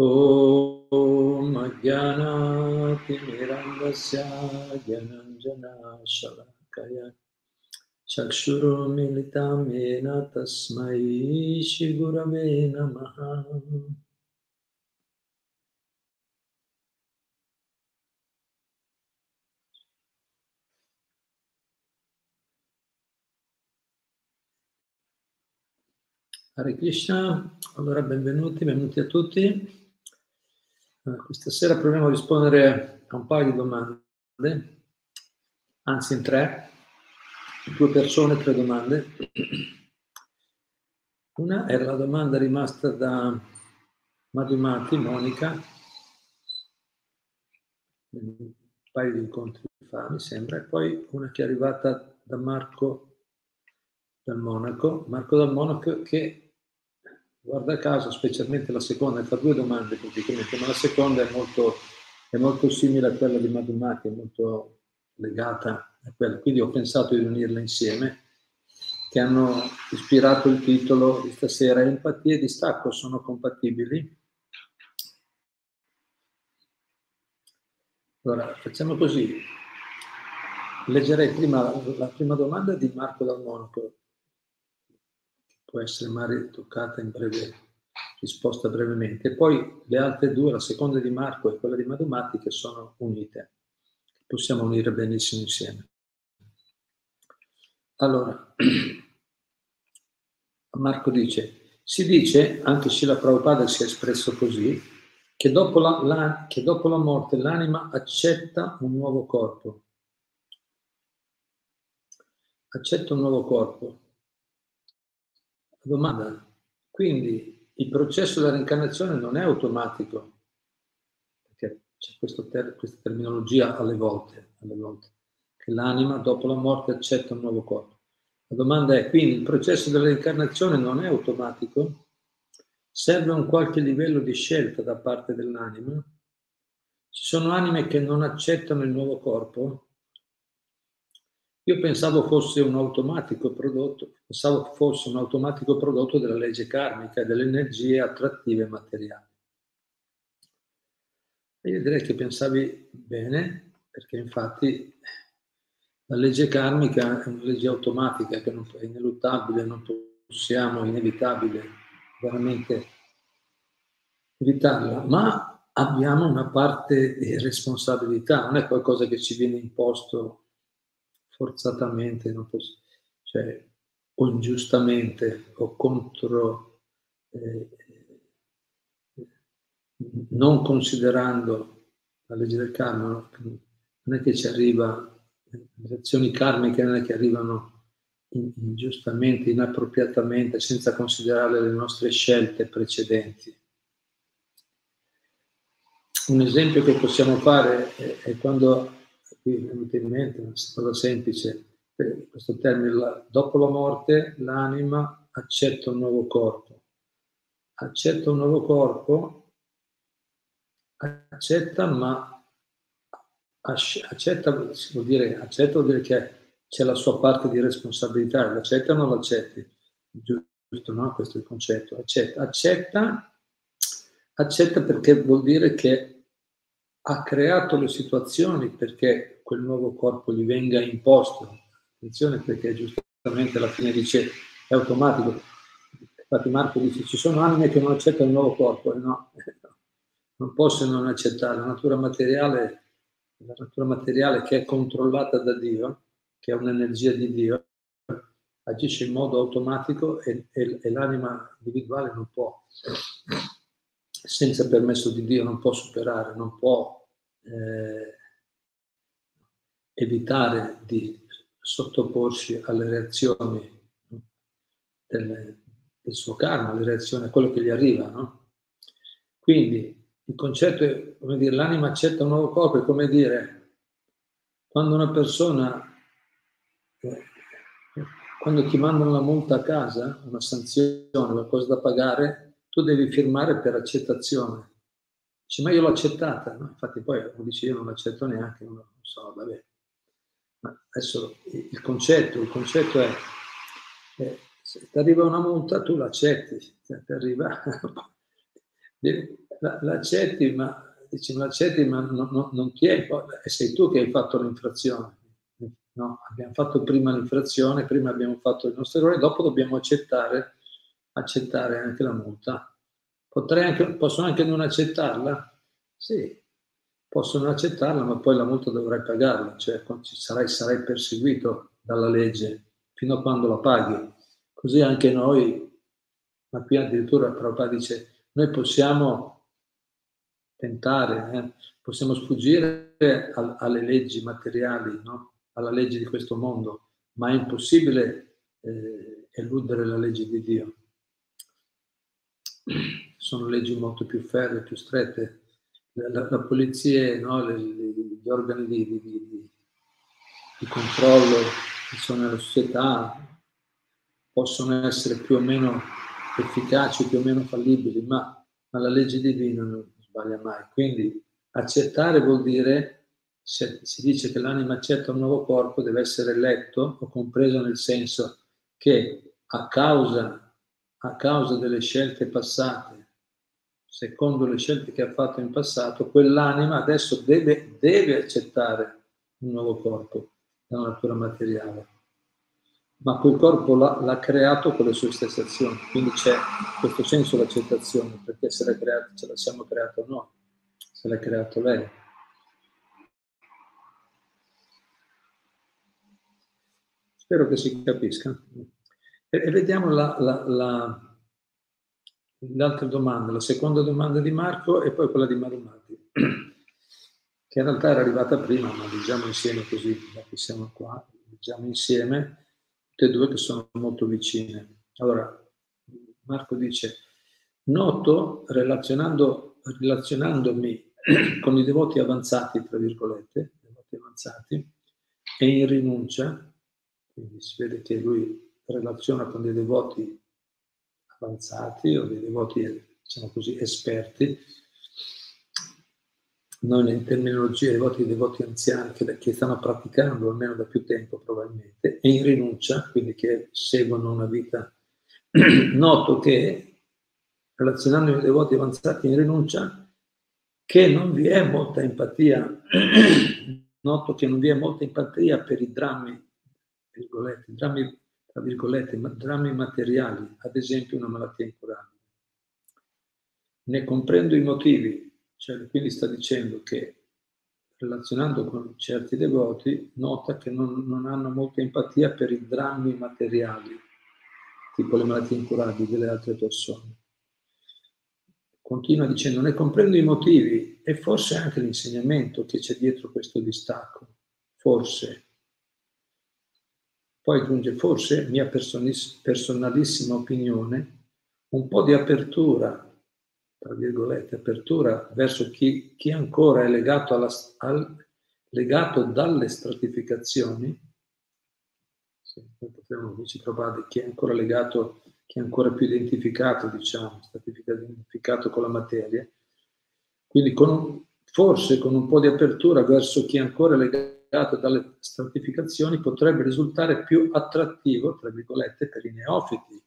ॐ अज्ञानातिमिरन्दस्य ज्ञानञ्जनाशलाकया चक्षुरुमिलितां येन तस्मै श्रीगुरवे नमः Hare Krishna, allora benvenuti, benvenuti a tutti. Eh, questa sera proviamo a rispondere a un paio di domande, anzi in tre, due persone, tre domande. Una era la domanda rimasta da Madhumati, Monica, un paio di incontri fa, mi sembra, e poi una che è arrivata da Marco dal Monaco, Marco dal Monaco che guarda caso, specialmente la seconda, fa due domande praticamente, ma la seconda è molto, è molto simile a quella di Madhumati, è molto legata a quella. Quindi ho pensato di unirle insieme, che hanno ispirato il titolo di stasera. Empatia e distacco sono compatibili? Allora, facciamo così. Leggerei prima la prima domanda di Marco dal Monaco può essere magari toccata in breve risposta brevemente. Poi le altre due, la seconda di Marco e quella di Madumati, che sono unite. Possiamo unire benissimo insieme. Allora, Marco dice, si dice, anche se la Prabhupada si è espresso così, che dopo la, la, che dopo la morte l'anima accetta un nuovo corpo. Accetta un nuovo corpo. Domanda, quindi il processo della reincarnazione non è automatico, perché c'è ter- questa terminologia alle volte, alle volte, che l'anima dopo la morte accetta un nuovo corpo. La domanda è, quindi il processo della reincarnazione non è automatico? Serve un qualche livello di scelta da parte dell'anima? Ci sono anime che non accettano il nuovo corpo? Io pensavo fosse un automatico prodotto, pensavo fosse un automatico prodotto della legge karmica e delle energie attrattive materiali. E io direi che pensavi bene, perché infatti la legge karmica è una legge automatica che non, è ineluttabile, non possiamo, è inevitabile, veramente evitarla, ma abbiamo una parte di responsabilità, non è qualcosa che ci viene imposto forzatamente, posso, cioè, o ingiustamente o contro, eh, non considerando la legge del karma, non è che ci arriva, le azioni karmiche non è che arrivano ingiustamente, inappropriatamente, senza considerare le nostre scelte precedenti. Un esempio che possiamo fare è quando qui è venuta in mente una cosa semplice, questo termine, dopo la morte l'anima accetta un nuovo corpo. Accetta un nuovo corpo, accetta ma accetta vuol dire, accetta vuol dire che c'è la sua parte di responsabilità, l'accetta o non l'accetti? Giusto, no? Questo è il concetto. Accetta, accetta, accetta perché vuol dire che ha creato le situazioni perché quel nuovo corpo gli venga imposto. Attenzione perché giustamente alla fine dice è automatico. Infatti Marco dice ci sono anime che non accettano il nuovo corpo, no, non possono non accettare. La natura materiale, la natura materiale che è controllata da Dio, che è un'energia di Dio, agisce in modo automatico e, e, e l'anima individuale non può senza permesso di Dio non può superare, non può eh, evitare di sottoporsi alle reazioni del, del, suo karma, alle reazioni a quello che gli arriva. No? Quindi il concetto è, come dire, l'anima accetta un nuovo corpo, è come dire, quando una persona, eh, quando ti mandano la multa a casa, una sanzione, qualcosa da pagare, tu devi firmare per accettazione. Dice, ma io l'ho accettata, no? infatti poi uno dice io non l'accetto neanche, non so, vabbè. Ma adesso il concetto, il concetto è, eh, se ti arriva una multa tu l'accetti, se ti arriva... l'accetti, ma, dici, l'accetti, ma non, non, non ti è, sei tu che hai fatto l'infrazione. No, abbiamo fatto prima l'infrazione, prima abbiamo fatto il nostro errore, dopo dobbiamo accettare, accettare anche la multa. Anche, posso anche non accettarla? Sì, possono accettarla, ma poi la multa dovrai pagarla, cioè sarai, sarai perseguito dalla legge fino a quando la paghi. Così anche noi, ma qui addirittura Prabhupada dice, noi possiamo tentare, eh, possiamo sfuggire a, alle leggi materiali, no? alla legge di questo mondo, ma è impossibile eh, eludere la legge di Dio. Sono leggi molto più ferre, più strette la, la polizia, no, le, le, gli organi di, di, di, di, controllo che sono nella società possono essere più o meno efficaci, più o meno fallibili, ma, ma la legge divina non sbaglia mai. Quindi accettare vuol dire, se si dice che l'anima accetta un nuovo corpo, deve essere letto o compreso nel senso che a causa, a causa delle scelte passate secondo le scelte che ha fatto in passato, quell'anima adesso deve, deve accettare un nuovo corpo dalla natura materiale. Ma quel corpo l'ha, l'ha, creato con le sue stesse azioni, quindi c'è questo senso l'accettazione, perché se l'ha creato, ce la siamo creato noi, se l'ha creato lei. Spero che si capisca. E, vediamo la, la, la l'altra domanda, la seconda domanda di Marco e poi quella di Marumati, che in realtà era arrivata prima, ma leggiamo insieme così, da che siamo qua, leggiamo insieme, tutte e due che sono molto vicine. Allora, Marco dice, noto relazionando, relazionandomi con i devoti avanzati, tra virgolette, devoti avanzati, e in rinuncia, quindi si vede che lui relaziona con dei devoti avanzati o dei devoti, diciamo così, esperti, noi in terminologia devoti devoti anziani che, che, stanno praticando almeno da più tempo probabilmente, e in rinuncia, quindi che seguono una vita, noto che, relazionando i devoti avanzati in rinuncia, che non vi è molta empatia, noto che non vi è molta empatia per i drammi, virgolette, i drammi tra virgolette, drammi materiali, ad esempio una malattia incurabile. Ne comprendo i motivi, cioè quindi sta dicendo che relazionando con certi devoti, nota che non, non hanno molta empatia per i drammi materiali, tipo le malattie incurabili delle altre persone. Continua dicendo, ne comprendo i motivi e forse anche l'insegnamento che c'è dietro questo distacco, forse, poi aggiunge forse, mia personalissima opinione, un po' di apertura, tra virgolette, apertura verso chi, chi ancora è legato, alla, al, legato dalle stratificazioni, sì, potremmo dici probare chi è ancora legato, chi è ancora più identificato, diciamo, identificato con la materia, quindi con forse con un po' di apertura verso chi è ancora legato dalle stratificazioni potrebbe risultare più attrattivo, tra virgolette, per i neofiti.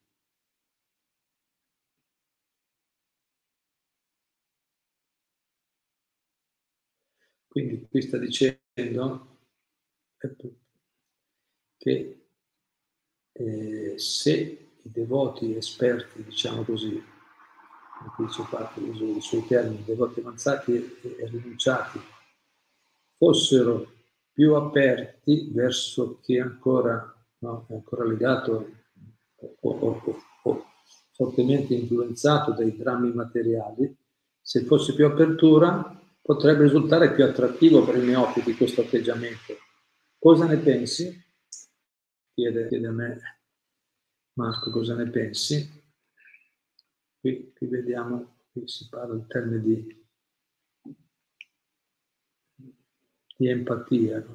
Quindi qui sta dicendo che eh, se i devoti esperti, diciamo così, qui c'è parte dei suoi termini, devoti avanzati e rinunciati, fossero più aperti verso chi ancora, no, è ancora legato o, o, o, o, fortemente influenzato dai drammi materiali, se fosse più apertura potrebbe risultare più attrattivo per i neofiti questo atteggiamento. Cosa ne pensi? Chiede, chiede a me Marco cosa ne pensi. Qui, qui vediamo, qui si parla in termini di di empatia,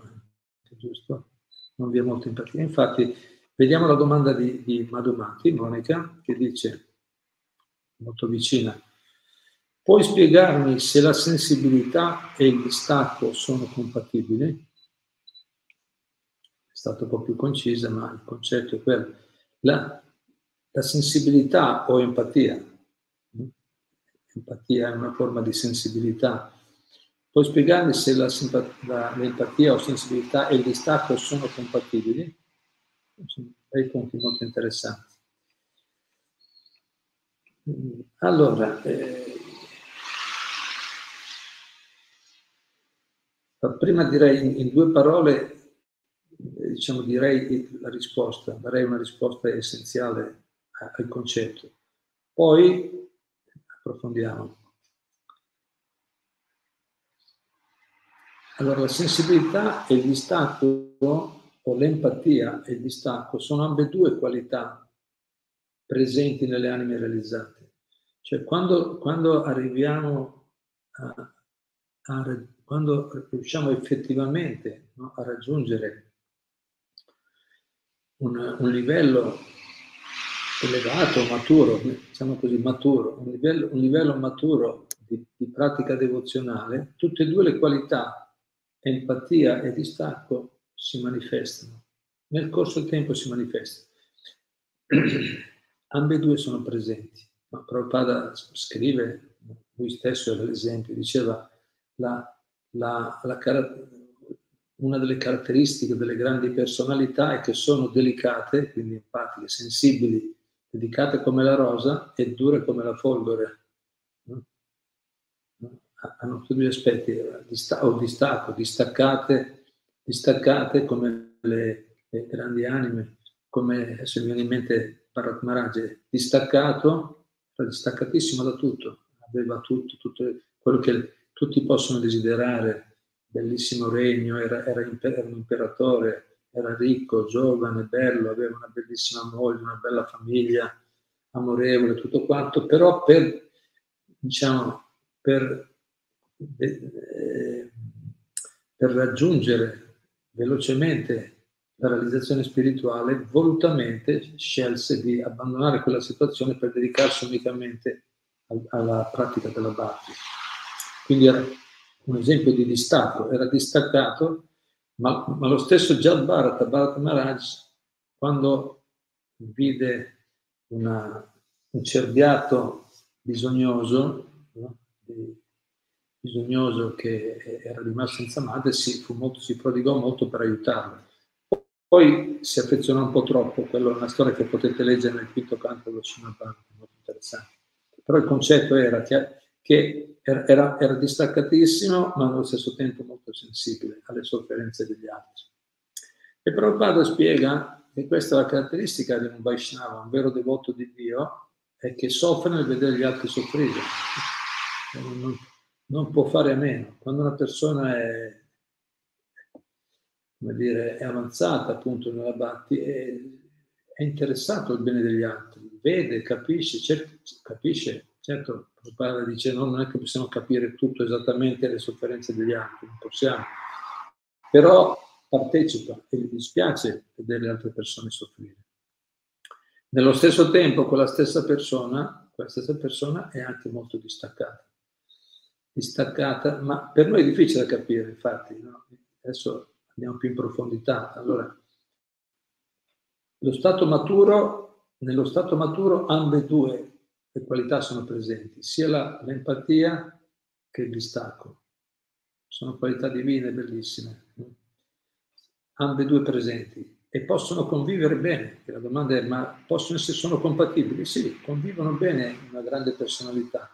giusto? Non vi è molta empatia. Infatti, vediamo la domanda di, di Madumati, Monica, che dice, molto vicina, puoi spiegarmi se la sensibilità e il distacco sono compatibili? È stata un po' più concisa, ma il concetto è quello. La, la sensibilità o empatia, empatia è una forma di sensibilità. Puoi spiegarmi se la, la, l'empatia o sensibilità e il distacco sono compatibili? Dei punti molto interessanti. Allora, eh, prima direi in, in due parole, eh, diciamo, direi la risposta, darei una risposta essenziale al concetto. Poi approfondiamo. Allora, la sensibilità e il distacco, o l'empatia e il distacco, sono ambedue qualità presenti nelle anime realizzate. Cioè, quando, quando arriviamo a, a, quando riusciamo effettivamente no, a raggiungere un, un, livello elevato, maturo, diciamo così, maturo, un livello, un livello maturo di, di pratica devozionale, tutte e due le qualità, empatia e distacco, si manifestano. Nel corso del tempo si manifestano. ambedue sono presenti. Ma Prabhupada scrive, lui stesso era l'esempio, diceva la, la, la, una delle caratteristiche delle grandi personalità è che sono delicate, quindi empatiche, sensibili, delicate come la rosa e dure come la folgore. Hanno tutti gli aspetti, o distacco, distaccate, distaccate come le, le grandi anime, come se mi viene in mente Bharat Maharaj distaccato, distaccatissimo da tutto, aveva tutto, tutto quello che tutti possono desiderare, bellissimo regno, era, era, era un imperatore, era ricco, giovane, bello, aveva una bellissima moglie, una bella famiglia, amorevole, tutto quanto, però per, diciamo, per, eh, per raggiungere velocemente la realizzazione spirituale, volutamente scelse di abbandonare quella situazione per dedicarsi unicamente alla pratica della Bhakti. Quindi era un esempio di distacco, era distaccato, ma, ma lo stesso Jad Bharat, Bharat Maharaj, quando vide una, un cerbiato bisognoso, no? Bisognoso che era rimasto senza madre, si, molto, si prodigò molto per aiutarlo poi si affezionò un po' troppo, quella è una storia che potete leggere nel quinto canto dello Shinabhava, molto interessante. Però il concetto era che, che era, era, distaccatissimo, ma allo stesso tempo molto sensibile alle sofferenze degli altri. E Prabhupada spiega che questa è la caratteristica di un Vaishnava, un vero devoto di Dio, è che soffre nel vedere gli altri soffrire. Non, non può fare a meno. Quando una persona è come dire, è avanzata appunto nella Bhakti, è, è interessato al bene degli altri, vede, capisce, certo, capisce, certo, Prabhupada dice no, non è che possiamo capire tutto esattamente le sofferenze degli altri, non possiamo, però partecipa e gli dispiace vedere le altre persone soffrire. Nello stesso tempo quella stessa persona, quella stessa persona è anche molto distaccata, distaccata, ma per noi è difficile da capire, infatti, no? adesso andiamo più in profondità. Allora, lo stato maturo, nello stato maturo ambedue le qualità sono presenti, sia la, l'empatia che il distacco. Sono qualità divine, bellissime. Ambedue presenti e possono convivere bene. La domanda è, ma possono essere, sono compatibili? Sì, convivono bene una grande personalità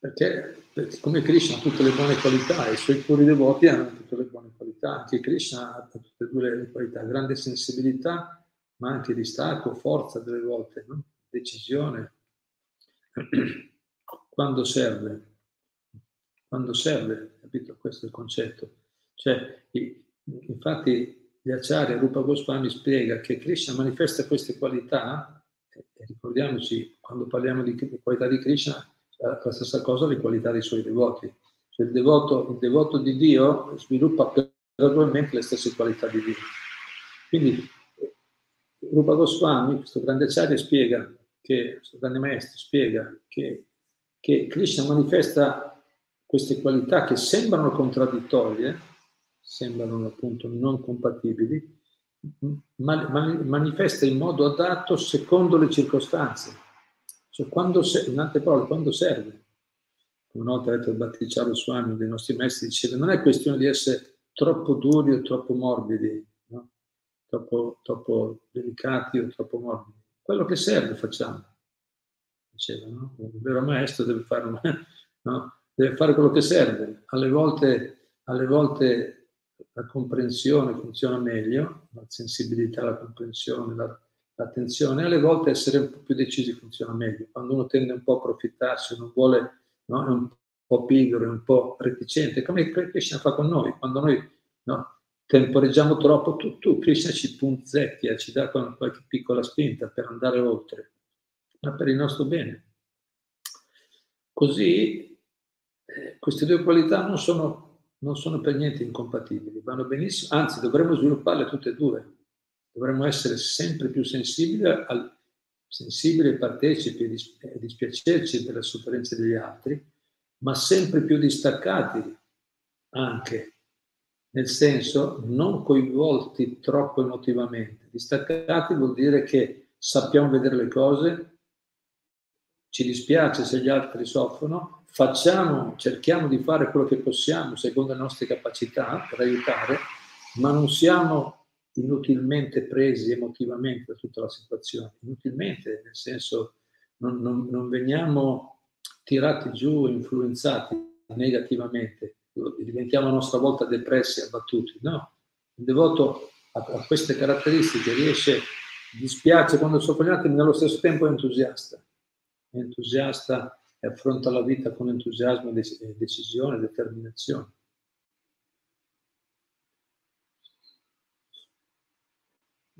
Perché, perché, come Krishna ha tutte le buone qualità, i suoi puri devoti hanno tutte le buone qualità, anche Krishna ha tutte e due le qualità, grande sensibilità, ma anche distacco, forza delle volte, no? decisione, quando serve, quando serve, capito? Questo è il concetto. Cioè, infatti, Acharya Rupa Goswami spiega che Krishna manifesta queste qualità, e ricordiamoci, quando parliamo di qualità di Krishna, la stessa cosa le qualità dei suoi devoti. Cioè il, devoto, il devoto di Dio sviluppa gradualmente le stesse qualità di Dio. Quindi Rupa Goswami, questo grande acciario, spiega che, questo grande maestro spiega che, che Krishna manifesta queste qualità che sembrano contraddittorie, sembrano appunto non compatibili, manifesta in modo adatto secondo le circostanze. Cioè, quando, in altre parole, quando serve. Una volta detto il Batticciaro Swami, dei nostri maestri, diceva non è questione di essere troppo duri o troppo morbidi, no? troppo, troppo delicati o troppo morbidi. Quello che serve facciamo. Diceva, no? Un vero maestro deve fare, no? deve fare quello che serve. Alle volte, alle volte la comprensione funziona meglio, la sensibilità, la comprensione, la, l'attenzione, alle volte essere un po' più decisi funziona meglio. Quando uno tende un po' a approfittarsi, non vuole, no? è un po' pigro, è un po' reticente, come Krishna fa con noi, quando noi no? temporeggiamo troppo, tu, tu Krishna ci punzecchia, ci dà qualche piccola spinta per andare oltre, ma per il nostro bene. Così eh, queste due qualità non sono non sono per niente incompatibili, vanno benissimo, anzi dovremmo svilupparle tutte e due. Dovremmo essere sempre più sensibili, al, sensibili e partecipi e dispiacerci delle sofferenze degli altri, ma sempre più distaccati anche, nel senso non coinvolti troppo emotivamente. Distaccati vuol dire che sappiamo vedere le cose, ci dispiace se gli altri soffrono, facciamo, cerchiamo di fare quello che possiamo secondo le nostre capacità per aiutare, ma non siamo inutilmente presi emotivamente da tutta la situazione, inutilmente, nel senso non, non, non veniamo tirati giù, influenzati negativamente, diventiamo a nostra volta depressi, abbattuti, no. Il devoto ha, queste caratteristiche, riesce, dispiace quando altri, ma nello stesso tempo è entusiasta, è entusiasta e affronta la vita con entusiasmo, decisione determinazione.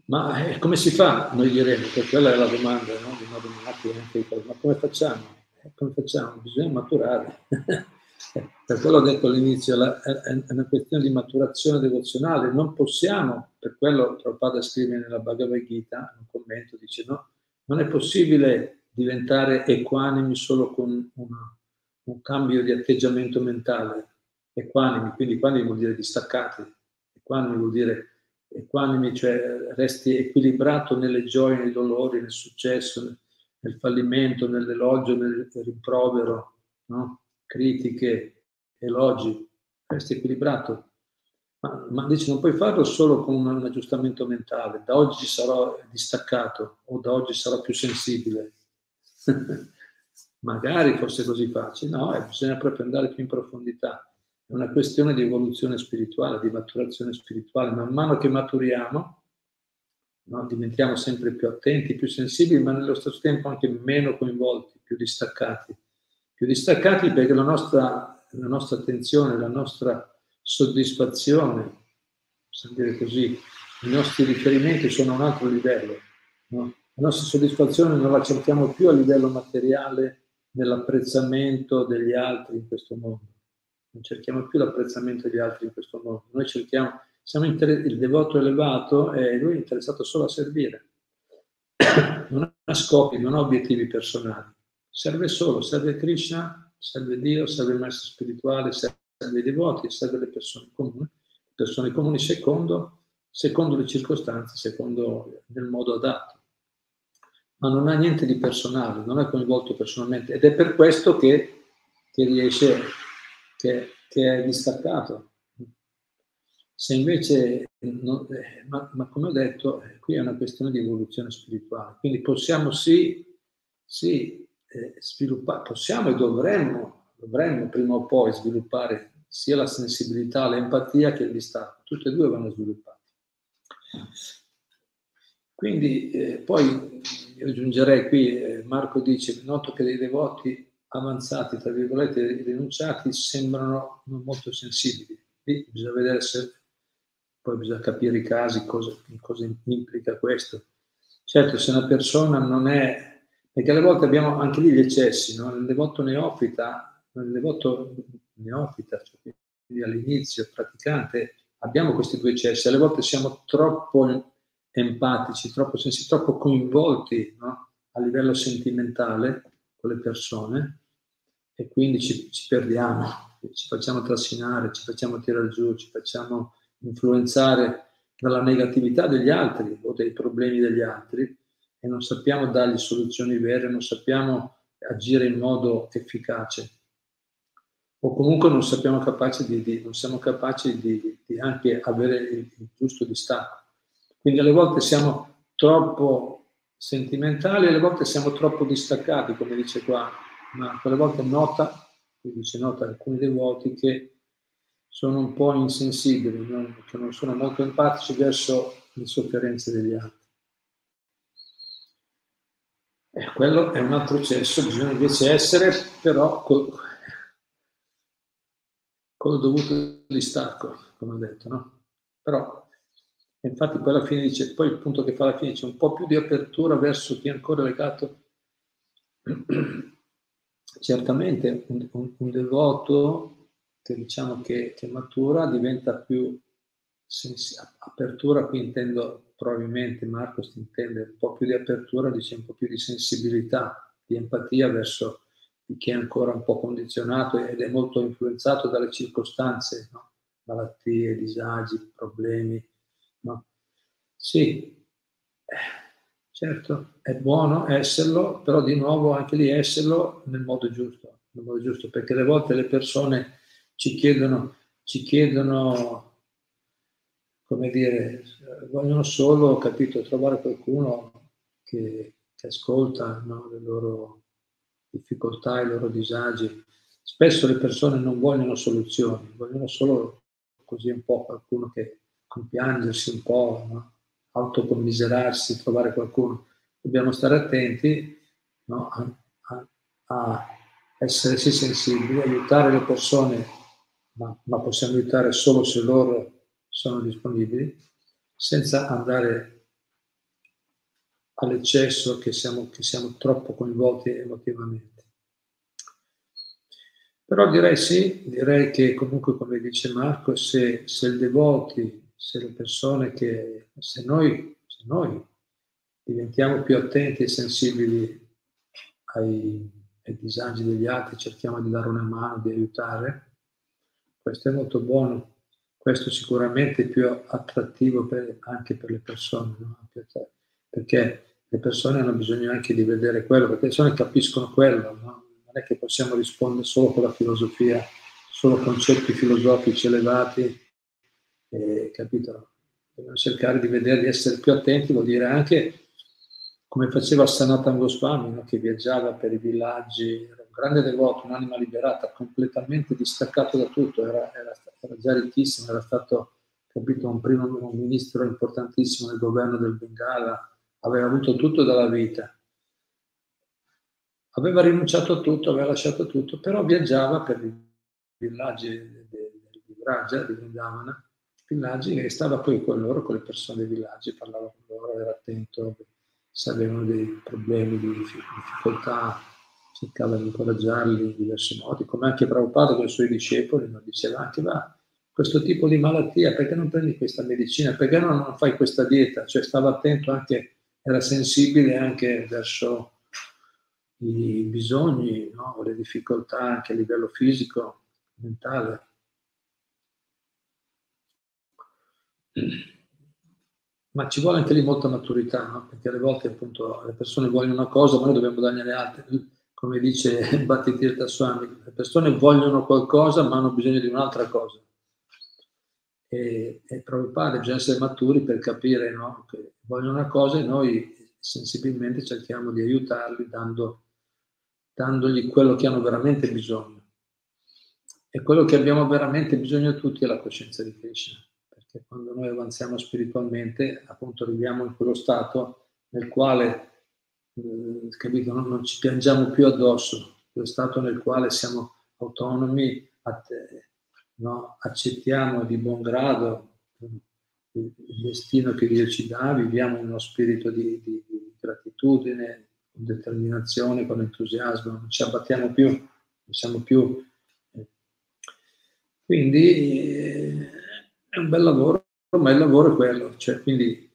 Ma eh, come si fa? Noi diremo, perché quella è la domanda, no? di modo anche ma come facciamo? Eh, come facciamo? Bisogna maturare. per quello ho detto all'inizio, la, è, è, una questione di maturazione devozionale. Non possiamo, per quello Prabhupada scrive nella Bhagavad Gita, un commento, dice no, non è possibile diventare equanimi solo con una, un cambio di atteggiamento mentale. Equanimi, quindi equanimi vuol dire distaccati, equanimi vuol dire equanimi, cioè resti equilibrato nelle gioie, nei dolori, nel successo, nel fallimento, nell'elogio, nel rimprovero, no? critiche, elogi, resti equilibrato. Ma, ma, dice non puoi farlo solo con un, un aggiustamento mentale, da oggi sarò distaccato o da oggi sarò più sensibile, Magari fosse così facile, no, eh, bisogna proprio andare più in profondità. È una questione di evoluzione spirituale, di maturazione spirituale. Man mano che maturiamo, no, diventiamo sempre più attenti, più sensibili, ma nello stesso tempo anche meno coinvolti, più distaccati. Più distaccati perché la nostra, la nostra attenzione, la nostra soddisfazione, possiamo dire così, i nostri riferimenti sono a un altro livello. No? La nostra soddisfazione non la cerchiamo più a livello materiale nell'apprezzamento degli altri in questo mondo. Non cerchiamo più l'apprezzamento degli altri in questo mondo. Noi cerchiamo, siamo inter- il devoto elevato e lui è interessato solo a servire. Non ha scopi, non ha obiettivi personali. Serve solo, serve Krishna, serve Dio, serve il maestro spirituale, serve i devoti, serve le persone comuni. Persone comuni secondo, secondo le circostanze, secondo nel modo adatto ma non ha niente di personale, non è coinvolto personalmente ed è per questo che, che riesce, che, che, è distaccato. Se invece, non, eh, ma, ma, come ho detto, qui è una questione di evoluzione spirituale, quindi possiamo sì, sì eh, sviluppare, possiamo e dovremmo, dovremmo prima o poi sviluppare sia la sensibilità, l'empatia che il distacco, tutte e due vanno sviluppate. Quindi eh, poi io aggiungerei qui, eh, Marco dice, noto che dei devoti avanzati, tra virgolette, rinunciati, sembrano molto sensibili. Lì bisogna vedere se, poi bisogna capire i casi, cosa, cosa implica questo. Certo, se una persona non è, perché alle volte abbiamo anche lì gli eccessi, no? nel devoto neofita, nel devoto neofita, cioè quindi all'inizio, praticante, abbiamo questi due eccessi, alle volte siamo troppo empatici, troppo sensibili, troppo coinvolti no? a livello sentimentale con le persone e quindi ci, ci, perdiamo, ci facciamo trascinare, ci facciamo tirare giù, ci facciamo influenzare dalla negatività degli altri o dai problemi degli altri e non sappiamo dargli soluzioni vere, non sappiamo agire in modo efficace o comunque non, sappiamo capaci di, di, non siamo capaci di, di anche avere il, il, giusto distacco. Quindi alle volte siamo troppo sentimentali, alle volte siamo troppo distaccati, come dice qua, ma alle volte nota, qui dice nota alcuni devoti che sono un po' insensibili, non, che non sono molto empatici verso le sofferenze degli altri. E quello è un altro cesso, bisogna invece essere però col, col dovuto distacco, come ho detto, no? Però, infatti poi alla fine dice, poi il punto che fa alla fine c'è un po' più di apertura verso chi è ancora legato. Certamente un, un, un devoto che diciamo che, che matura diventa più sensi- apertura, qui intendo probabilmente Marco si intende un po' più di apertura, dice un po' più di sensibilità, di empatia verso chi è ancora un po' condizionato ed è molto influenzato dalle circostanze, no? malattie, disagi, problemi. Sì, certo, è buono esserlo, però di nuovo anche lì esserlo nel modo giusto, nel modo giusto perché alle volte le persone ci chiedono, ci chiedono come dire, vogliono solo, capito, trovare qualcuno che, che ascolta no, le loro difficoltà, i loro disagi. Spesso le persone non vogliono soluzioni, vogliono solo così un po' qualcuno che compiangersi un po', no? Autocommiserarsi, trovare qualcuno. Dobbiamo stare attenti no? a, a, a essere sì sensibili, aiutare le persone ma, ma possiamo aiutare solo se loro sono disponibili, senza andare all'eccesso che siamo, che siamo troppo coinvolti emotivamente. Però direi sì, direi che comunque come dice Marco, se, se il devoti, se le persone che, se noi, se noi diventiamo più attenti e sensibili ai, ai disagi degli altri, cerchiamo di dare una mano, di aiutare, questo è molto buono, questo sicuramente è più attrattivo per, anche per le persone, no? perché le persone hanno bisogno anche di vedere quello, perché le persone capiscono quello, no? non è che possiamo rispondere solo con la filosofia, solo concetti filosofici elevati, eh, capito? Cercare di vedere, di essere più attenti, vuol dire anche come faceva Sanatan Goswami, no? che viaggiava per i villaggi, grande devoto, un'anima liberata, completamente distaccato da tutto, era, era, era già ricchissimo, era stato capito, un primo un ministro importantissimo nel governo del Bengala, aveva avuto tutto dalla vita. Aveva rinunciato a tutto, aveva lasciato tutto, però viaggiava per i villaggi di Vraja, di Vrindavana, villaggi e stava poi con loro, con le persone dei villaggi, parlava con loro, era attento, se avevano dei problemi, di difficoltà, cercava di incoraggiarli in diversi modi, come anche Prabhupada con i suoi discepoli, non diceva anche va, questo tipo di malattia, perché non prendi questa medicina, perché non fai questa dieta, cioè stava attento anche, era sensibile anche verso i bisogni, no? le difficoltà anche a livello fisico, mentale. Ma ci vuole anche lì molta maturità, no? perché alle volte appunto le persone vogliono una cosa, ma noi dobbiamo le altre come dice Bhattitirtha Swami, le persone vogliono qualcosa ma hanno bisogno di un'altra cosa. E, e Prabhupada bisogna essere maturi per capire no, che vogliono una cosa e noi sensibilmente cerchiamo di aiutarli dando, dandogli quello che hanno veramente bisogno. E quello che abbiamo veramente bisogno tutti è la coscienza di Krishna, perché quando noi avanziamo spiritualmente, appunto arriviamo in quello stato nel quale eh, capito? Non, non, ci piangiamo più addosso, lo stato nel quale siamo autonomi, no? accettiamo di buon grado il, destino che Dio ci dà, viviamo in uno spirito di, di, di gratitudine, con determinazione, con entusiasmo, non ci abbattiamo più, non siamo più... Eh. Quindi eh, è un bel lavoro, ma il lavoro è quello, cioè quindi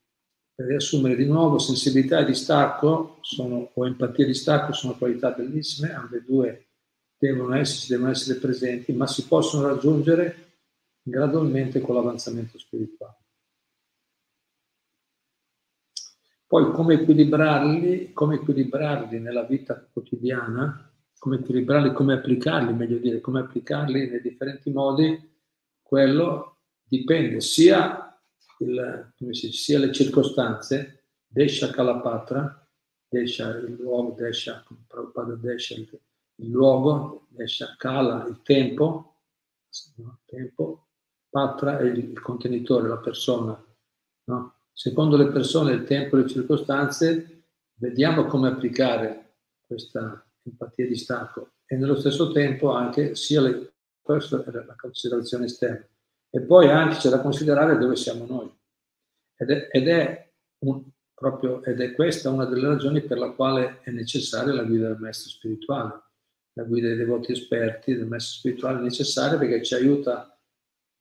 per riassumere di nuovo, sensibilità e distacco sono, o empatia e distacco sono qualità bellissime, ambedue devono esserci, devono essere presenti, ma si possono raggiungere gradualmente con l'avanzamento spirituale. Poi come equilibrarli, come equilibrarli nella vita quotidiana, come equilibrarli, come applicarli, meglio dire, come applicarli nei differenti modi, quello dipende sia, il, dice, sia le circostanze, Desha Kalapatra, Desha il luogo, Desha, Prabhupada Desha il, il luogo, Desha Kala il tempo, no? tempo Patra è il, il contenitore, la persona. No? Secondo le persone, il tempo e le circostanze, vediamo come applicare questa empatia di stacco e nello stesso tempo anche sia le, questa è la considerazione esterna. E poi anche c'è da considerare dove siamo noi. Ed è, ed è, un, proprio, ed è questa una delle ragioni per la quale è necessaria la guida del maestro spirituale. La guida dei devoti esperti del maestro spirituale è necessaria perché ci aiuta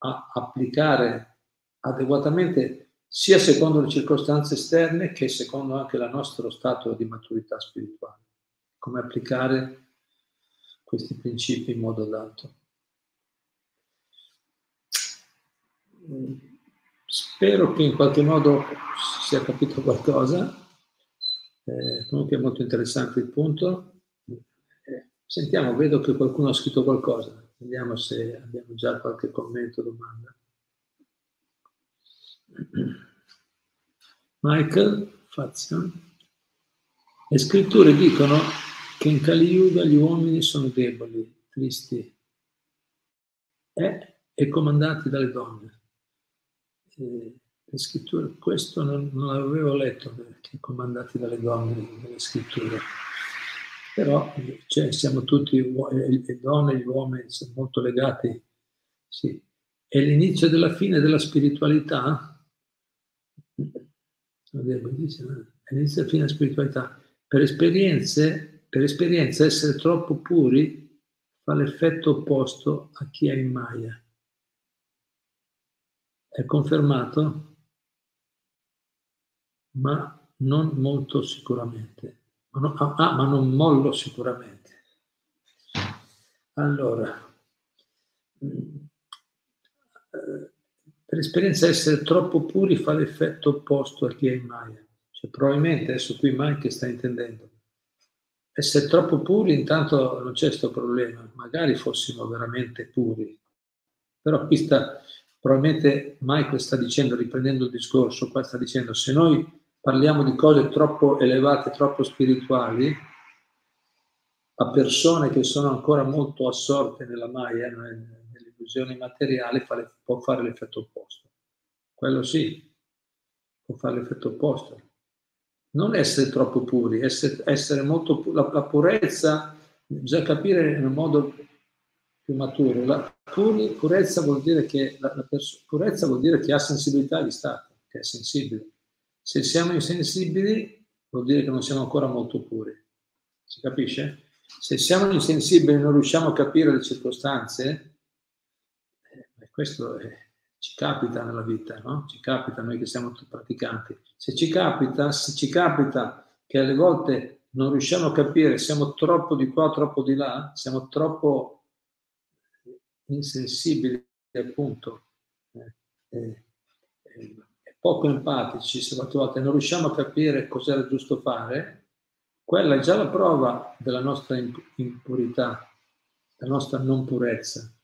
a applicare adeguatamente sia secondo le circostanze esterne che secondo anche il nostro stato di maturità spirituale. Come applicare questi principi in modo adatto. Spero che in qualche modo si sia capito qualcosa. Eh, comunque è molto interessante il punto. Eh, sentiamo, vedo che qualcuno ha scritto qualcosa. Vediamo se abbiamo già qualche commento o domanda. Michael Fazio. Le scritture dicono che in Kali Yuga gli uomini sono deboli, tristi e, e comandati dalle donne. E le scritture, questo non, non l'avevo letto, che comandati dalle donne nelle scritture però cioè, siamo tutti, le donne e gli uomini, sono molto legati. Sì. È l'inizio della fine della spiritualità, è l'inizio della fine della spiritualità. Per esperienze, per esperienza essere troppo puri fa l'effetto opposto a chi è in Maya. È confermato? Ma non molto sicuramente. Ma no, ah, ah, ma non mollo sicuramente. Allora, per esperienza essere troppo puri fa l'effetto opposto a chi è in Maya. Cioè, probabilmente adesso qui Mike sta intendendo. Essere troppo puri intanto non c'è questo problema, magari fossimo veramente puri. Però qui sta, probabilmente Mike sta dicendo, riprendendo il discorso, qua sta dicendo se noi parliamo di cose troppo elevate, troppo spirituali, a persone che sono ancora molto assorte nella Maya, nelle illusioni materiali, può fare l'effetto opposto. Quello sì, può fare l'effetto opposto. Non essere troppo puri, essere, essere molto pu- la, la, purezza, bisogna capire in un modo più maturo. La purezza, vuol dire che, la, la pers- purezza vuol dire che ha sensibilità di stato, che è sensibile. Se siamo insensibili vuol dire che non siamo ancora molto puri. Si capisce? Se siamo insensibili e non riusciamo a capire le circostanze, eh, questo è, ci capita nella vita, no? Ci capita noi che siamo praticanti. Se ci capita, se ci capita che alle volte non riusciamo a capire, siamo troppo di qua, troppo di là, siamo troppo insensibili, appunto. Eh, eh, eh poco empatici, se volte non riusciamo a capire cosa era giusto fare, quella è già la prova della nostra impurità, della nostra non purezza.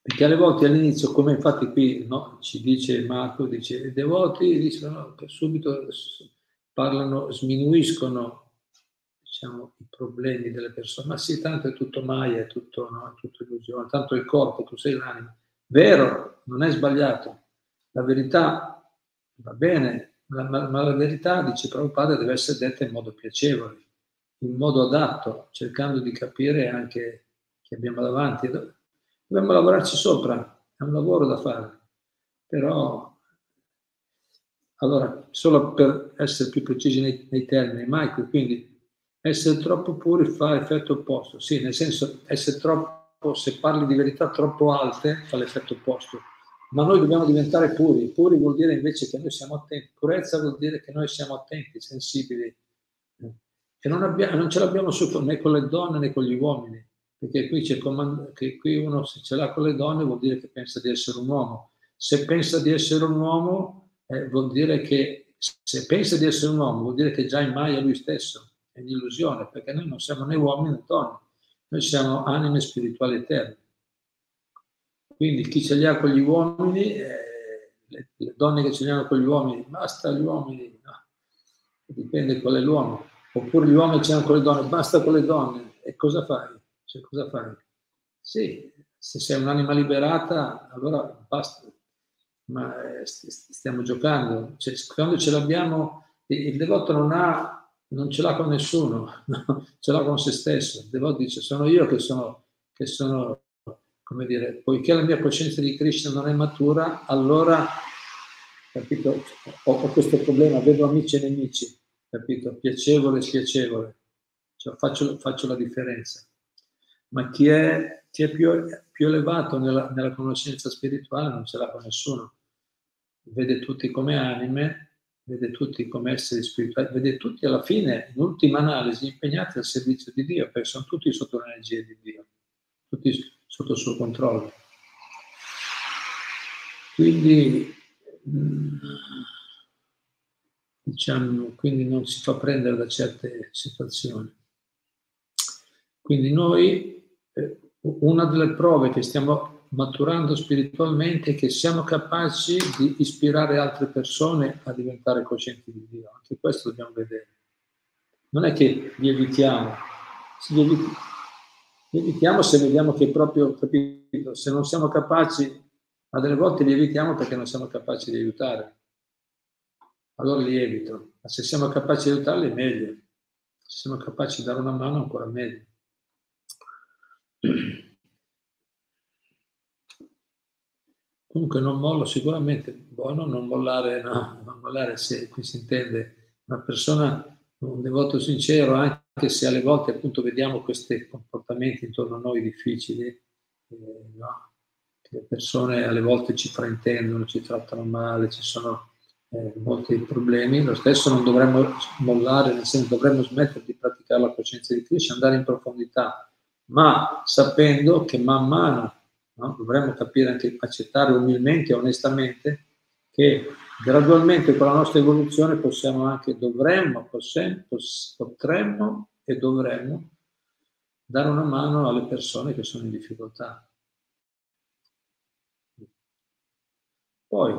Perché alle volte all'inizio, come infatti qui no, ci dice Marco, dice i devoti dicono che subito parlano, sminuiscono diciamo, i problemi delle persone, ma sì, tanto è tutto Maya, è tutto, no, è tutto illusione, tanto il corpo, tu sei l'anima. Vero, non è sbagliato. La verità va bene, ma, ma, ma la verità, dice Prabhupada, deve essere detta in modo piacevole, in modo adatto, cercando di capire anche chi abbiamo davanti. Dobbiamo lavorarci sopra, è un lavoro da fare. Però, allora, solo per essere più precisi nei, nei termini, Michael, quindi essere troppo puri fa effetto opposto. Sì, nel senso, essere troppo se parli di verità troppo alte fa l'effetto opposto. Ma noi dobbiamo diventare puri. Puri vuol dire invece che noi siamo attenti. Purezza vuol dire che noi siamo attenti, sensibili. E non, abbiamo, non ce l'abbiamo su, né con le donne né con gli uomini. Perché qui, comand- qui uno se ce l'ha con le donne vuol dire che pensa di essere un uomo. Se pensa di essere un uomo eh, vuol dire che se pensa di essere un uomo, vuol dire che già in Maya lui stesso, è un'illusione, perché noi non siamo né uomini né donne, noi siamo anime spirituali eterne. Quindi chi ce li ha con gli uomini, eh, le, le, donne che ce li hanno con gli uomini, basta gli uomini, no. dipende qual è l'uomo. Oppure gli uomini ce li hanno con le donne, basta con le donne. E cosa fai? Cioè, cosa fai? Sì, se sei un'anima liberata, allora basta. Ma eh, stiamo giocando. Cioè, quando ce l'abbiamo, il devoto non ha non ce l'ha con nessuno, no? ce l'ha con se stesso. Il devoto dice sono io che sono, che sono, come dire, poiché la mia coscienza di Krishna non è matura, allora, capito, ho, ho questo problema, vedo amici e nemici, capito, piacevole e spiacevole, cioè, faccio, faccio, la differenza. Ma chi è, chi è più, più, elevato nella, nella conoscenza spirituale non ce l'ha con nessuno, vede tutti come anime vede tutti come esseri spirituali, vede tutti alla fine, in ultima analisi, impegnati al servizio di Dio, perché sono tutti sotto l'energia di Dio, tutti sotto il suo controllo. Quindi, mm, diciamo, quindi non si fa prendere da certe situazioni. Quindi noi, eh, una delle prove che stiamo maturando spiritualmente che siamo capaci di ispirare altre persone a diventare coscienti di Dio. Anche questo dobbiamo vedere. Non è che li evitiamo, li, eviti, li evitiamo se vediamo che proprio, capito, se non siamo capaci, ma delle volte li evitiamo perché non siamo capaci di aiutare. Allora li evito, ma se siamo capaci di aiutarli meglio. Se siamo capaci di dare una mano ancora meglio. Comunque non mollo sicuramente, buono non mollare, no, non mollare se qui si intende una persona, un devoto sincero, anche se alle volte appunto vediamo questi comportamenti intorno a noi difficili, eh, no? le persone alle volte ci fraintendono, ci trattano male, ci sono eh, molti problemi, lo stesso non dovremmo mollare, nel senso dovremmo smettere di praticare la coscienza di Krishna, andare in profondità, ma sapendo che man mano No? Dovremmo capire anche, accettare umilmente e onestamente che gradualmente con la nostra evoluzione possiamo anche, dovremmo, possiamo, potremmo e dovremmo dare una mano alle persone che sono in difficoltà. Poi,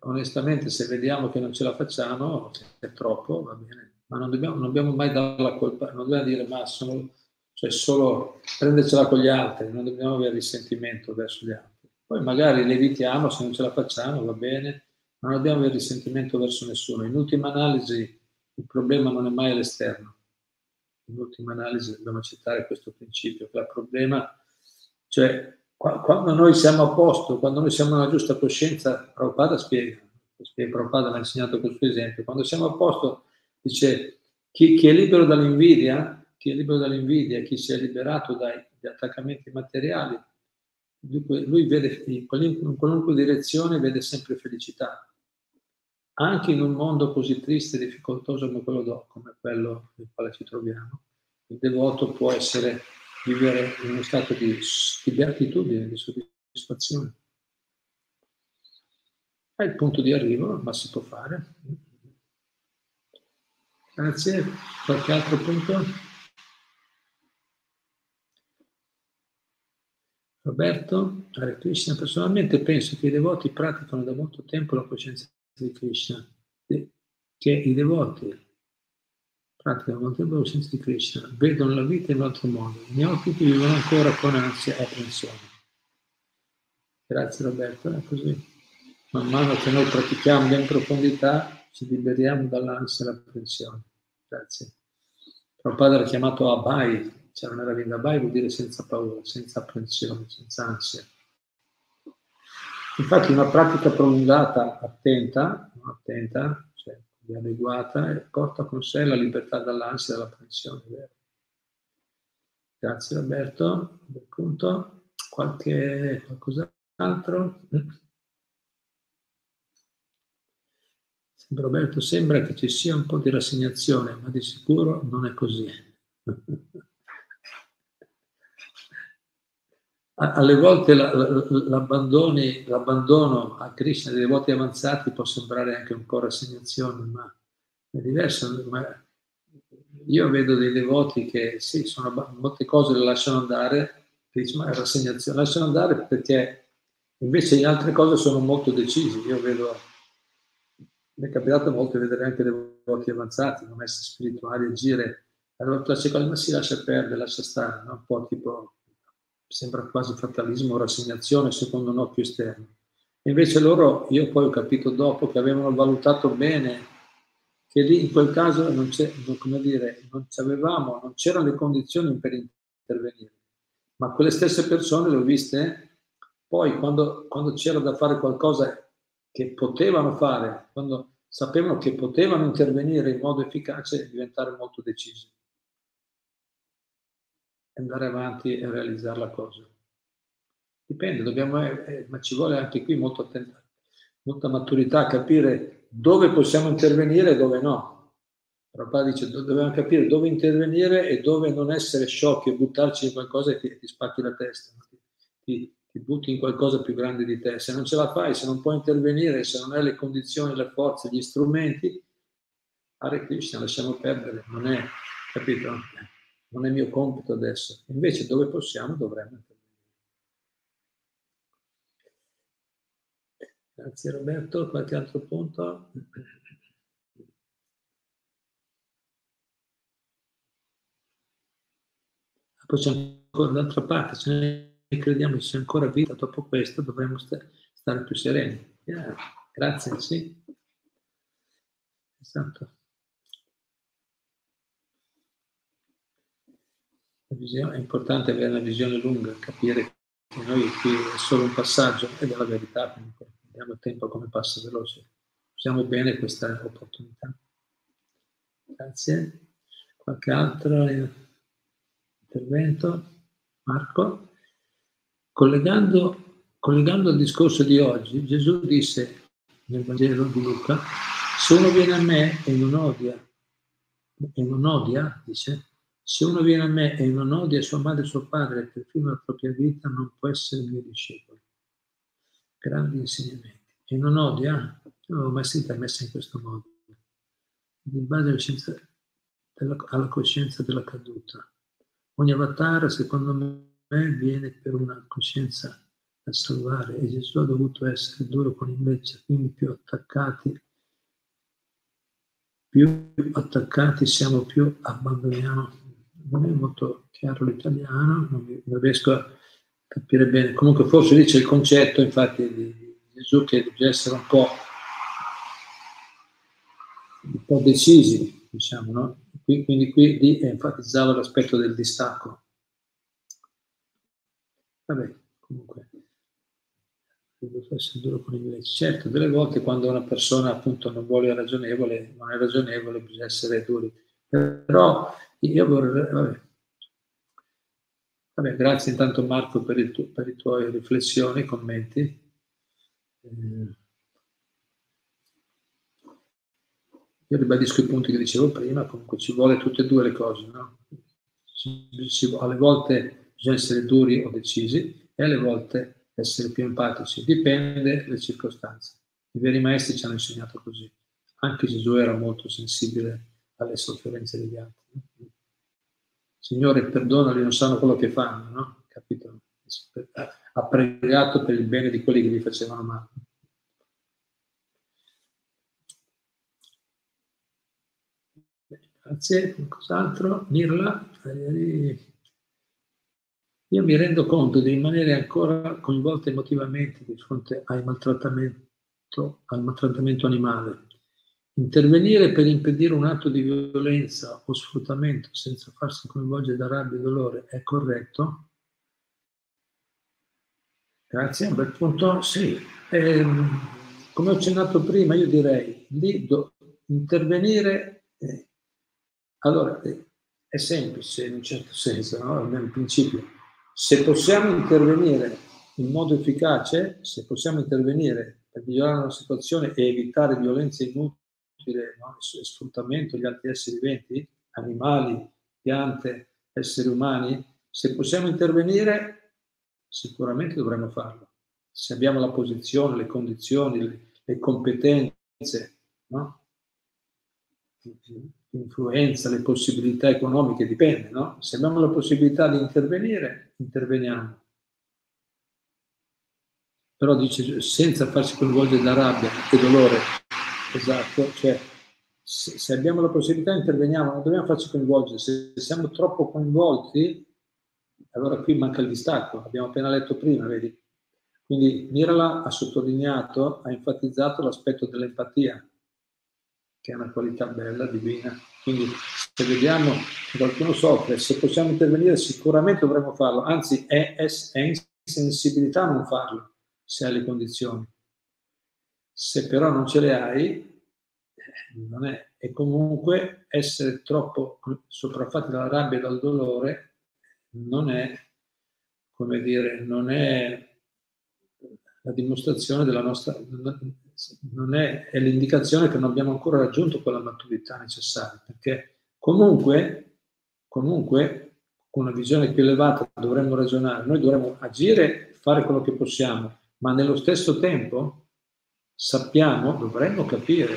onestamente, se vediamo che non ce la facciamo, è troppo, va bene, ma non dobbiamo, non dobbiamo mai dare la colpa, non dobbiamo dire ma sono cioè solo prendercela con gli altri, non dobbiamo avere risentimento verso gli altri. Poi magari le evitiamo, se non ce la facciamo va bene, ma non dobbiamo avere risentimento verso nessuno. In ultima analisi il problema non è mai all'esterno. In ultima analisi dobbiamo accettare questo principio, che il problema, cioè quando noi siamo a posto, quando noi siamo nella giusta coscienza, Prabhupada spiega, spiega Prabhupada mi ha insegnato questo esempio, quando siamo a posto dice chi, chi è libero dall'invidia chi è libero dall'invidia, chi si è liberato dagli attaccamenti materiali, lui, lui vede in qualunque direzione vede sempre felicità. Anche in un mondo così triste e difficoltoso come quello, come quello nel quale ci troviamo, il devoto può essere, vivere in uno stato di, di beatitudine, di soddisfazione. È il punto di arrivo, ma si può fare. Grazie. Qualche altro punto? Roberto, Hare Krishna, personalmente penso che i devoti praticano da molto tempo la coscienza di Krishna, che i devoti praticano da molto tempo la coscienza di Krishna, vedono la vita in un altro modo, i occhi vivono ancora con ansia e apprensione. Grazie Roberto, è così. Man mano che noi pratichiamo in profondità ci liberiamo dall'ansia e l'apprensione. Grazie. Prabhupada era chiamato Abai, cioè non era Vindabai vuol dire senza paura, senza apprensione, senza ansia. Infatti una pratica prolungata, attenta, attenta, cioè adeguata, porta con sé la libertà dall'ansia e dall'apprensione. Grazie Roberto. Punto. Qualche qualcos'altro? Roberto, sembra che ci sia un po' di rassegnazione, ma di sicuro non è così. alle volte l'abbandono a Krishna dei devoti avanzati può sembrare anche un po' rassegnazione, ma è diverso. Ma io vedo dei devoti che sì, sono, molte cose le lasciano andare, dice, ma è rassegnazione, lasciano andare perché invece in altre cose sono molto decisi. Io vedo, mi è capitato a volte vedere anche devoti avanzati, non essere spirituali, agire, allora cose, ma si lascia perdere, lascia stare, no? un po' tipo sembra quasi fatalismo, rassegnazione secondo un occhio esterno. Invece loro, io poi ho capito dopo che avevano valutato bene che lì in quel caso non, c'è, come dire, non c'avevamo, non c'erano le condizioni per intervenire. Ma quelle stesse persone le ho viste poi quando, quando c'era da fare qualcosa che potevano fare, quando sapevano che potevano intervenire in modo efficace, diventare molto decisi andare avanti e realizzare la cosa. Dipende, dobbiamo, eh, eh, ma ci vuole anche qui molto attenta, molta maturità a capire dove possiamo intervenire e dove no. Prabhupada dice dobbiamo capire dove intervenire e dove non essere sciocchi e buttarci in qualcosa e ti, ti spacchi la testa, ti, ti, butti in qualcosa più grande di te. Se non ce la fai, se non puoi intervenire, se non hai le condizioni, le forze, gli strumenti, Hare Krishna, lasciamo perdere, non è, capito? Non è mio compito adesso. Invece dove possiamo dovremmo intervenire. Grazie Roberto, qualche altro punto? Poi c'è ancora d'altra parte, se noi crediamo che c'è ancora vita dopo questo, dovremmo stare più sereni. Grazie, sì. Esatto. Visione, è importante avere una visione lunga, capire che noi qui è solo un passaggio ed è la verità, comunque vediamo il tempo come passa veloce. Usiamo bene questa opportunità. Grazie. Qualche altro intervento? Marco? Collegando, collegando al discorso di oggi, Gesù disse nel Vangelo di Luca, se uno viene a me e non odia, e non odia, dice, se uno viene a me e non odia sua madre suo padre perfino la propria vita, non può essere mio discepolo. Grandi insegnamenti. E non odia? Non l'ho mai sentita messa in questo modo. In base alla, della, alla coscienza della caduta. Ogni avatar, secondo me, viene per una coscienza da salvare e Gesù ha dovuto essere duro con invece, quindi più attaccati più attaccati siamo, più abbandoniamo non è molto chiaro l'italiano, non, non riesco a capire bene. Comunque forse dice il concetto, infatti, di Gesù che deve essere un po', un po decisi, diciamo, no? Quindi qui lì enfatizzava l'aspetto del distacco. Vabbè, comunque, devo essere duro con l'inglese. Certo, delle volte quando una persona appunto non vuole ragionevole, non è ragionevole, bisogna essere duri. Però io vorrei, vabbè. Vabbè, grazie intanto Marco per, il tu, per le tue riflessioni, commenti. Eh, io ribadisco i punti che dicevo prima, comunque ci vuole tutte e due le cose, no? Ci, ci, alle volte bisogna essere duri o decisi e alle volte essere più empatici, dipende dalle circostanze. I veri maestri ci hanno insegnato così. Anche Gesù era molto sensibile alle sofferenze degli altri. Signore, perdonali, non sanno quello che fanno, no? Capito? Ha pregato per il bene di quelli che gli facevano male. Grazie, qualcos'altro? Nirla? Io mi rendo conto di rimanere ancora coinvolta emotivamente di fronte al maltrattamento, al maltrattamento animale. Intervenire per impedire un atto di violenza o sfruttamento senza farsi coinvolgere da rabbia e dolore è corretto? Grazie, un bel punto. Sì, eh, come ho accennato prima, io direi di do, intervenire. Eh, allora, eh, è semplice in un certo senso, no? nel principio. Se possiamo intervenire in modo efficace, se possiamo intervenire per migliorare la situazione e evitare violenze inutili, inutile no? sfruttamento degli altri esseri viventi, animali, piante, esseri umani, se possiamo intervenire sicuramente dovremmo farlo. Se abbiamo la posizione, le condizioni, le, le competenze, no? l'influenza, le possibilità economiche, dipende, no? Se abbiamo la possibilità di intervenire, interveniamo. Però dice senza farsi coinvolgere da rabbia e dolore, esatto, cioè se, se abbiamo la possibilità interveniamo, non dobbiamo farci coinvolgere, se siamo troppo coinvolti, allora qui manca il distacco, abbiamo appena letto prima, vedi? Quindi Mirala ha sottolineato, ha enfatizzato l'aspetto dell'empatia, che è una qualità bella, divina. Quindi se vediamo che qualcuno soffre, se possiamo intervenire sicuramente dovremmo farlo, anzi è, è, è insensibilità non farlo, se hai le condizioni. Se però non ce le hai, eh, non è. E comunque essere troppo sopraffatti dalla rabbia e dal dolore non è, come dire, non è la dimostrazione della nostra, non è, è l'indicazione che non abbiamo ancora raggiunto quella maturità necessaria, perché comunque, comunque con una visione più elevata dovremmo ragionare, noi dovremmo agire, fare quello che possiamo, ma nello stesso tempo sappiamo, dovremmo capire,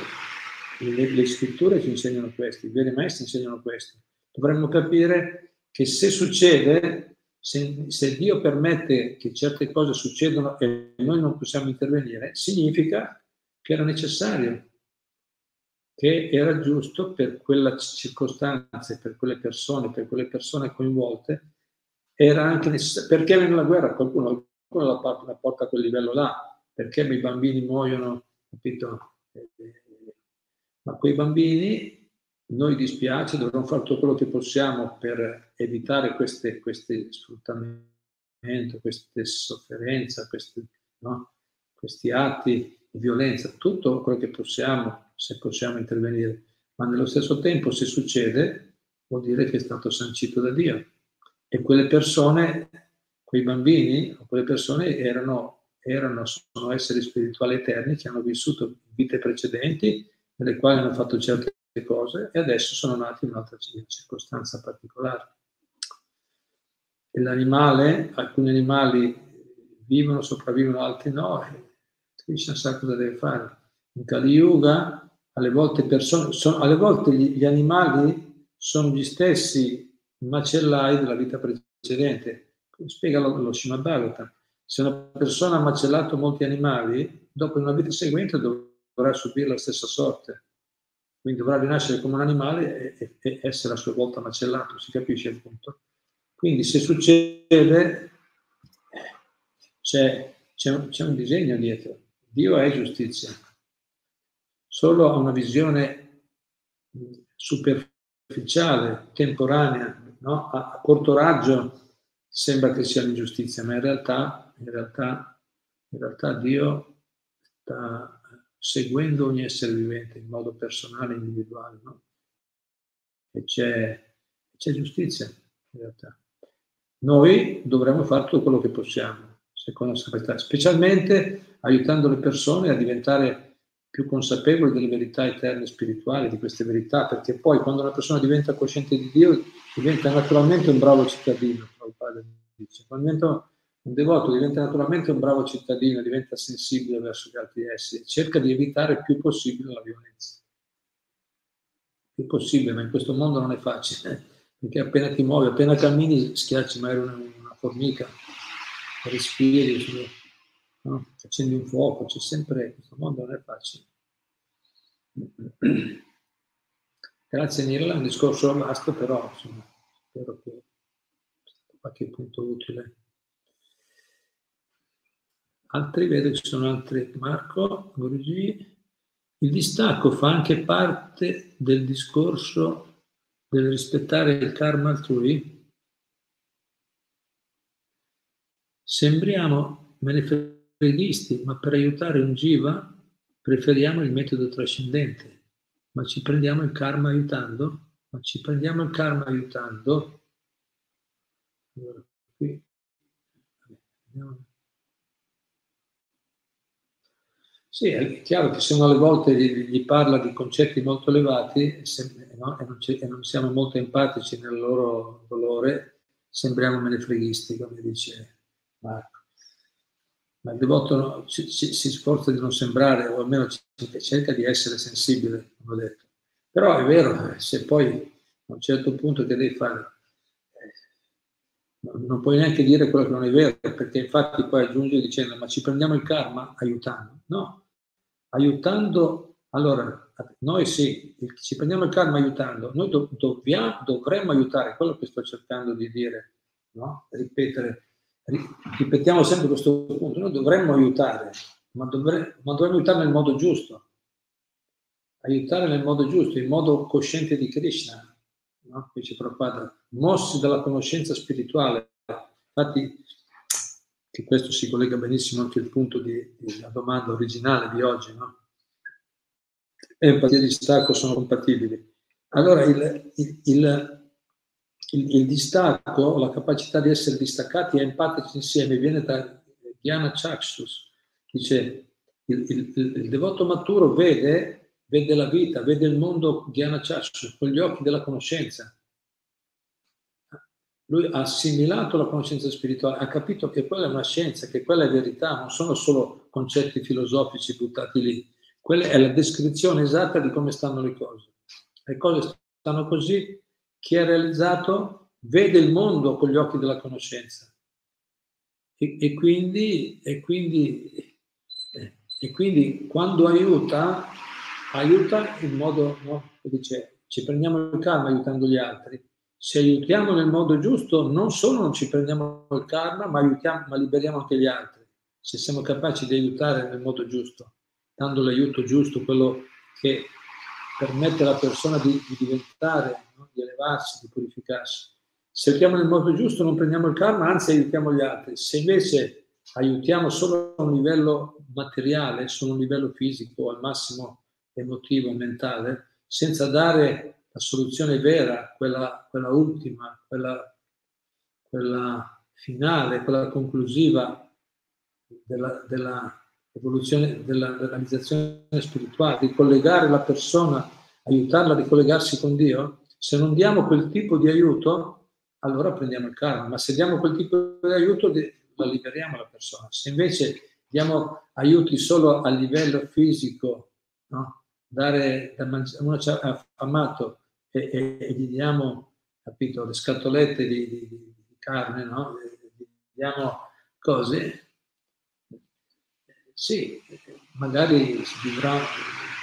le, le scritture ci insegnano questo, i veri maestri insegnano questo, dovremmo capire che se succede, se, se Dio permette che certe cose succedano e noi non possiamo intervenire, significa che era necessario, che era giusto per quella circostanza, per quelle persone, per quelle persone coinvolte, era anche necessario. Perché viene la guerra? Qualcuno, qualcuno la porta a quel livello là, perché i bambini muoiono, capito? Ma quei bambini noi dispiace, dovremmo fare tutto quello che possiamo per evitare queste, questi sfruttamento, queste sofferenze, questi, no? questi atti violenza, tutto quello che possiamo, se possiamo intervenire, ma nello stesso tempo se succede vuol dire che è stato sancito da Dio. E quelle persone, quei bambini, quelle persone erano, erano, sono esseri spirituali eterni che hanno vissuto vite precedenti nelle quali hanno fatto certe cose e adesso sono nati in un'altra circostanza particolare. E l'animale, alcuni animali vivono, sopravvivono, altri no, Krishna sa cosa deve fare. In Kali Yuga, alle volte, persone, sono, alle volte gli, gli, animali sono gli stessi macellai della vita precedente. Spiega lo, lo Srimad Bhagavatam. Se una persona ha macellato molti animali, dopo una vita seguente dovrà subire la stessa sorte. Quindi dovrà rinascere come un animale e, e, essere a sua volta macellato, si capisce il punto? Quindi se succede, c'è, c'è, un, c'è un disegno dietro. Dio è giustizia. Solo a una visione superficiale, temporanea, no? a, a, corto raggio sembra che sia l'ingiustizia, ma in realtà, in realtà, in realtà Dio sta seguendo ogni essere vivente in modo personale e individuale. No? E c'è, c'è giustizia in realtà. Noi dovremmo fare tutto quello che possiamo secondo sapere, specialmente aiutando le persone a diventare più consapevoli delle verità eterne spirituali, di queste verità, perché poi quando una persona diventa cosciente di Dio diventa naturalmente un bravo cittadino, dice. Diventa un devoto diventa naturalmente un bravo cittadino, diventa sensibile verso gli altri esseri, cerca di evitare il più possibile la violenza. Il più possibile, ma in questo mondo non è facile, perché appena ti muovi, appena cammini, schiacci magari una, una formica, respiri, no? accendi un fuoco, c'è sempre, questo mondo non è facile. Grazie Nirla, un discorso vasto, però insomma, spero che sia qualche punto utile. Altri, vedo ci sono altri, Marco, Guruji. Il distacco fa anche parte del discorso del rispettare il karma altrui? Sembriamo menefreghisti, ma per aiutare un jiva preferiamo il metodo trascendente. Ma ci prendiamo il karma aiutando? Ma ci prendiamo il karma aiutando? Allora, qui. Andiamo. Sì, è chiaro che se uno alle volte gli, gli parla di concetti molto elevati se, no, e, non e, non siamo molto empatici nel loro dolore, sembriamo menefreghisti, come dice Marco. Ma il devoto no, si, si, si, sforza di non sembrare, o almeno cerca di essere sensibile, come ho detto. Però è vero, se poi a un certo punto che devi fare, eh, non puoi neanche dire quello che non è vero, perché infatti poi aggiungi dicendo ma ci prendiamo il karma aiutando. No, aiutando, allora noi sì, ci prendiamo il karma aiutando, noi do, dobbiamo, dovremmo aiutare, quello che sto cercando di dire, no? ripetere ripetiamo sempre questo punto, noi dovremmo aiutare, ma, dovre, ma dovremmo aiutare nel modo giusto, aiutare nel modo giusto, in modo cosciente di Krishna, no? dice Prabhupada, mossi dalla conoscenza spirituale. Infatti, che questo si collega benissimo anche al punto della domanda originale di oggi, no? Empatia e distacco sono compatibili. Allora, il, il, il il, distacco, la capacità di essere distaccati e empatici insieme viene da Diana Chakshus. Dice, il, devoto maturo vede, vede la vita, vede il mondo Diana Chakshus con gli occhi della conoscenza. Lui ha assimilato la conoscenza spirituale, ha capito che quella è una scienza, che quella è verità, non sono solo concetti filosofici buttati lì. Quella è la descrizione esatta di come stanno le cose. Le cose stanno così chi ha realizzato vede il mondo con gli occhi della conoscenza e, e, quindi, e, quindi, e quindi quando aiuta, aiuta in modo, no? dice, ci prendiamo il karma aiutando gli altri. Se aiutiamo nel modo giusto, non solo non ci prendiamo il karma, ma, aiutiamo, ma liberiamo anche gli altri. Se siamo capaci di aiutare nel modo giusto, dando l'aiuto giusto, quello che permette alla persona di, di diventare, no? di elevarsi, di purificarsi. Se aiutiamo nel modo giusto non prendiamo il karma, anzi aiutiamo gli altri. Se invece aiutiamo solo a un livello materiale, solo a un livello fisico, al massimo emotivo, mentale, senza dare la soluzione vera, quella, quella ultima, quella, quella, finale, quella conclusiva della, della evoluzione della realizzazione spirituale, di collegare la persona, aiutarla a ricollegarsi con Dio, se non diamo quel tipo di aiuto, allora prendiamo il karma, ma se diamo quel tipo di aiuto la liberiamo la persona. Se invece diamo aiuti solo a livello fisico, no? dare da mangiare, uno ci ha affamato e, e, e, gli diamo, capito, le scatolette di, di, di carne, no? gli diamo cose, sì, magari si vivrà,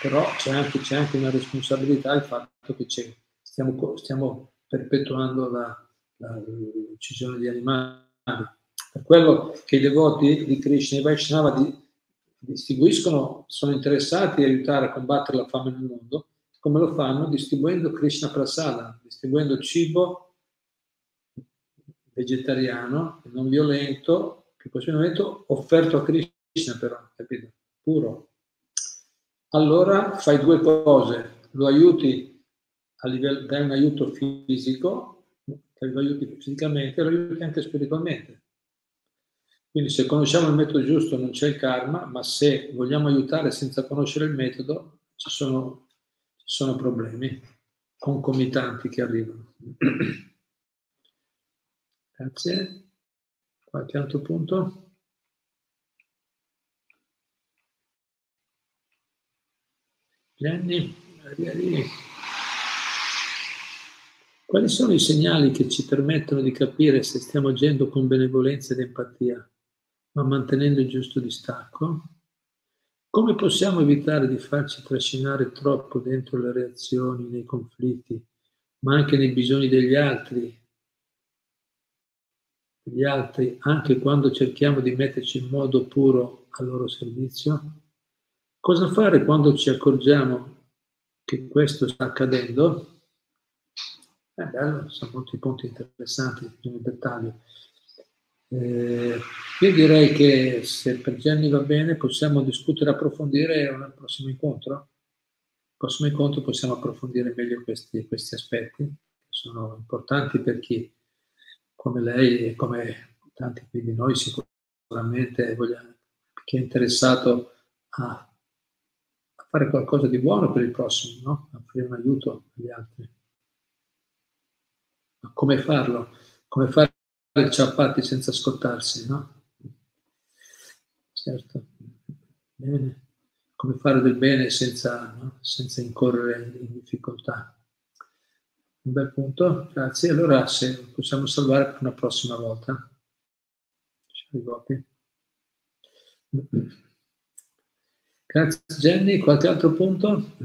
però c'è anche, c'è anche, una responsabilità il fatto che stiamo, stiamo, perpetuando la, la, l'uccisione di animali. Per quello che i devoti di Krishna e Vaishnava di, distribuiscono, sono interessati a aiutare a combattere la fame nel mondo, come lo fanno? Distribuendo Krishna Prasada, distribuendo cibo vegetariano, non violento, più possibilmente offerto a Krishna però, capito? Puro. Allora fai due cose, lo aiuti a livello, dai un aiuto fisico, lo aiuti fisicamente e lo aiuti anche spiritualmente. Quindi se conosciamo il metodo giusto non c'è il karma, ma se vogliamo aiutare senza conoscere il metodo ci sono, sono problemi concomitanti che arrivano. Grazie. Qualche altro punto? Gianni. Quali sono i segnali che ci permettono di capire se stiamo agendo con benevolenza ed empatia, ma mantenendo il giusto distacco? Come possiamo evitare di farci trascinare troppo dentro le reazioni, nei conflitti, ma anche nei bisogni degli altri, degli altri, anche quando cerchiamo di metterci in modo puro al loro servizio? Cosa fare quando ci accorgiamo che questo sta accadendo? È bello, sono molti punti interessanti nel dettaglio. Eh, io direi che se per Jenny va bene possiamo discutere e approfondire un prossimo incontro. Al prossimo incontro possiamo approfondire meglio questi, questi aspetti che sono importanti per chi come lei e come tanti di noi sicuramente voglia, chi è interessato a fare qualcosa di buono per il prossimo, no? offrire un aiuto agli altri. Ma come farlo? Come fare il ciappati senza scottarsi, no? certo. Bene. Come fare del bene senza, no? senza incorrere in difficoltà. Un bel punto, grazie. Allora se possiamo salvare per una prossima volta. Grazie Jenny, qualche altro punto?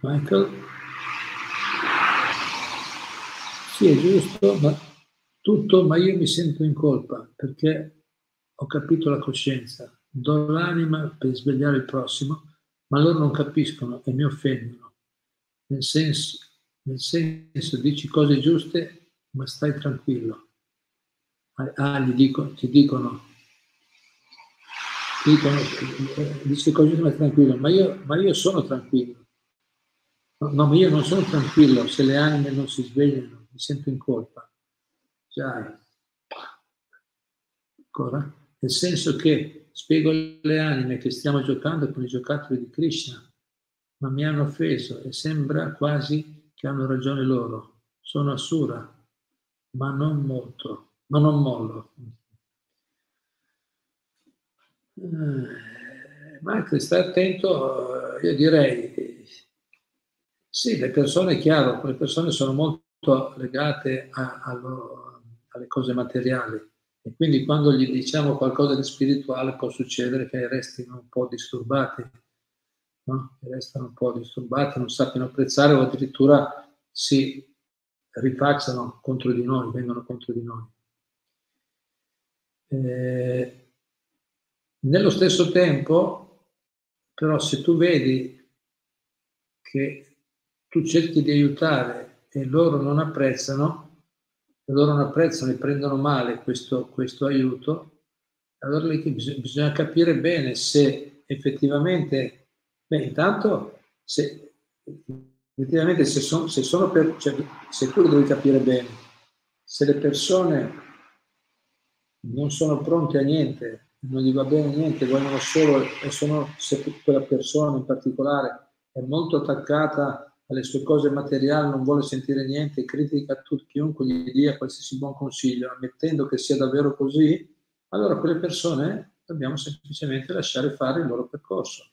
Michael? Sì, è giusto, ma tutto, ma io mi sento in colpa perché ho capito la coscienza, do l'anima per svegliare il prossimo, ma loro non capiscono e mi offendono. Nel senso, nel senso dici cose giuste, ma stai tranquillo. Ah, gli dico, ti dicono, ti dicono, eh, dice cose giuste, ma tranquillo, ma io, ma io sono tranquillo. No, ma io non sono tranquillo se le anime non si svegliano, mi sento in colpa. Già. Ancora? Nel senso che spiego alle anime che stiamo giocando con i giocattoli di Krishna, ma mi hanno offeso e sembra quasi che hanno ragione loro. Sono assura, ma non molto, ma non mollo. Eh, Michael, stai attento, io direi sì, le persone, è chiaro, le persone sono molto legate a, a, alle cose materiali e quindi quando gli diciamo qualcosa di spirituale può succedere che restino un po' disturbati, no? restano un po' disturbati, non sappiano apprezzare o addirittura si rifacciano contro di noi, vengono contro di noi. Eh, nello stesso tempo, però, se tu vedi che tu cerchi di aiutare e loro non apprezzano, e loro non apprezzano e prendono male questo, questo aiuto, allora lì bisogna, capire bene se effettivamente, beh, intanto se effettivamente se sono, se sono per, cioè, se tu lo devi capire bene, se le persone non sono pronte a niente, non gli va bene niente, vogliono solo, e sono, se quella persona in particolare è molto attaccata alle sue cose materiali, non vuole sentire niente, critica a tutti, chiunque gli dia qualsiasi buon consiglio, ammettendo che sia davvero così, allora quelle persone dobbiamo semplicemente lasciare fare il loro percorso.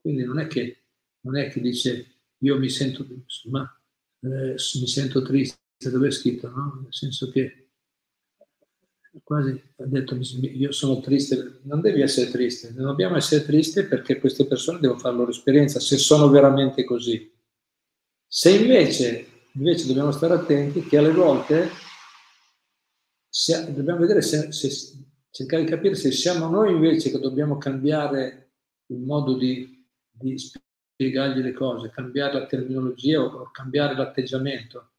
Quindi non è che, non è che dice io mi sento, ma, eh, mi sento triste, dove è scritto, no? Nel senso che quasi ha detto io sono triste, non devi essere triste, non dobbiamo essere tristi perché queste persone devono fare la loro esperienza, se sono veramente così. Se invece, invece dobbiamo stare attenti che alle volte se, dobbiamo vedere se, se, cercare di capire se siamo noi invece che dobbiamo cambiare il modo di, di spiegargli le cose, cambiare la terminologia o, o cambiare l'atteggiamento.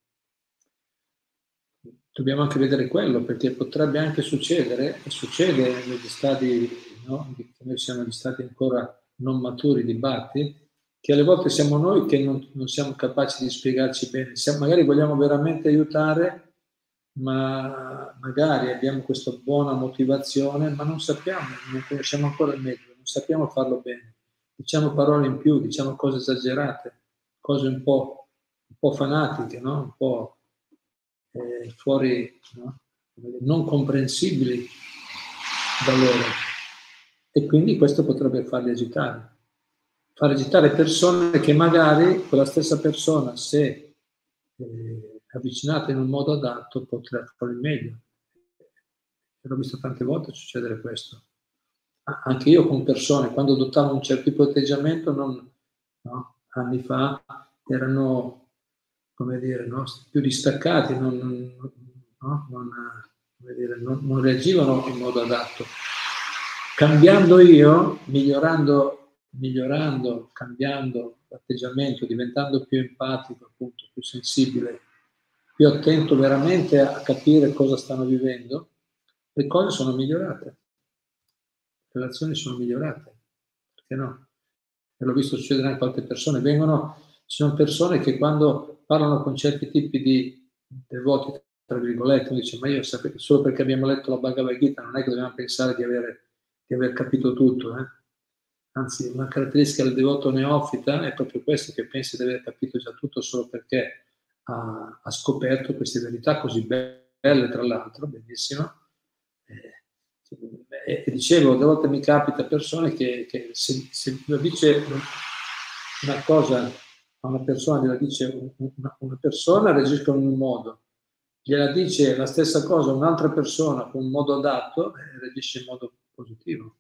Dobbiamo anche vedere quello perché potrebbe anche succedere, e succede negli stati, no? noi siamo negli stati ancora non maturi di Bhatti, che alle volte siamo noi che non, non siamo capaci di spiegarci bene. Siamo, magari vogliamo veramente aiutare, ma magari abbiamo questa buona motivazione, ma non sappiamo, non conosciamo ancora il metodo, non sappiamo farlo bene. Diciamo parole in più, diciamo cose esagerate, cose un po', un po fanatiche, no? un po' eh, fuori, no? non comprensibili da loro. E quindi questo potrebbe farli agitare far agitare persone che magari quella stessa persona, se eh, avvicinata in un modo adatto, potrà fare meglio. L'ho visto tante volte succedere questo. Anche io con persone, quando adottavo un certo tipo di atteggiamento, non, no, anni fa, erano, come dire, no, più distaccati, non, no, non, dire, non reagivano in modo adatto. Cambiando io, migliorando migliorando, cambiando l'atteggiamento, diventando più empatico, appunto, più sensibile, più attento veramente a capire cosa stanno vivendo, le cose sono migliorate, le relazioni sono migliorate, perché no? E l'ho visto succedere anche a altre persone, vengono, ci sono persone che quando parlano con certi tipi di devoti, tra virgolette, dice ma io solo perché abbiamo letto la Bhagavad Gita non è che dobbiamo pensare di, avere, di aver capito tutto, eh? Anzi, una caratteristica del devoto neofita è proprio questo, che pensi di aver capito già tutto solo perché ha, ha scoperto queste verità così belle, tra l'altro, bellissimo. E, e dicevo, a volte mi capita persone che, che se, se dice una cosa a una persona, gliela dice una, una persona, reagiscono in un modo, gliela dice la stessa cosa un'altra persona con un modo adatto, eh, reagisce in modo positivo.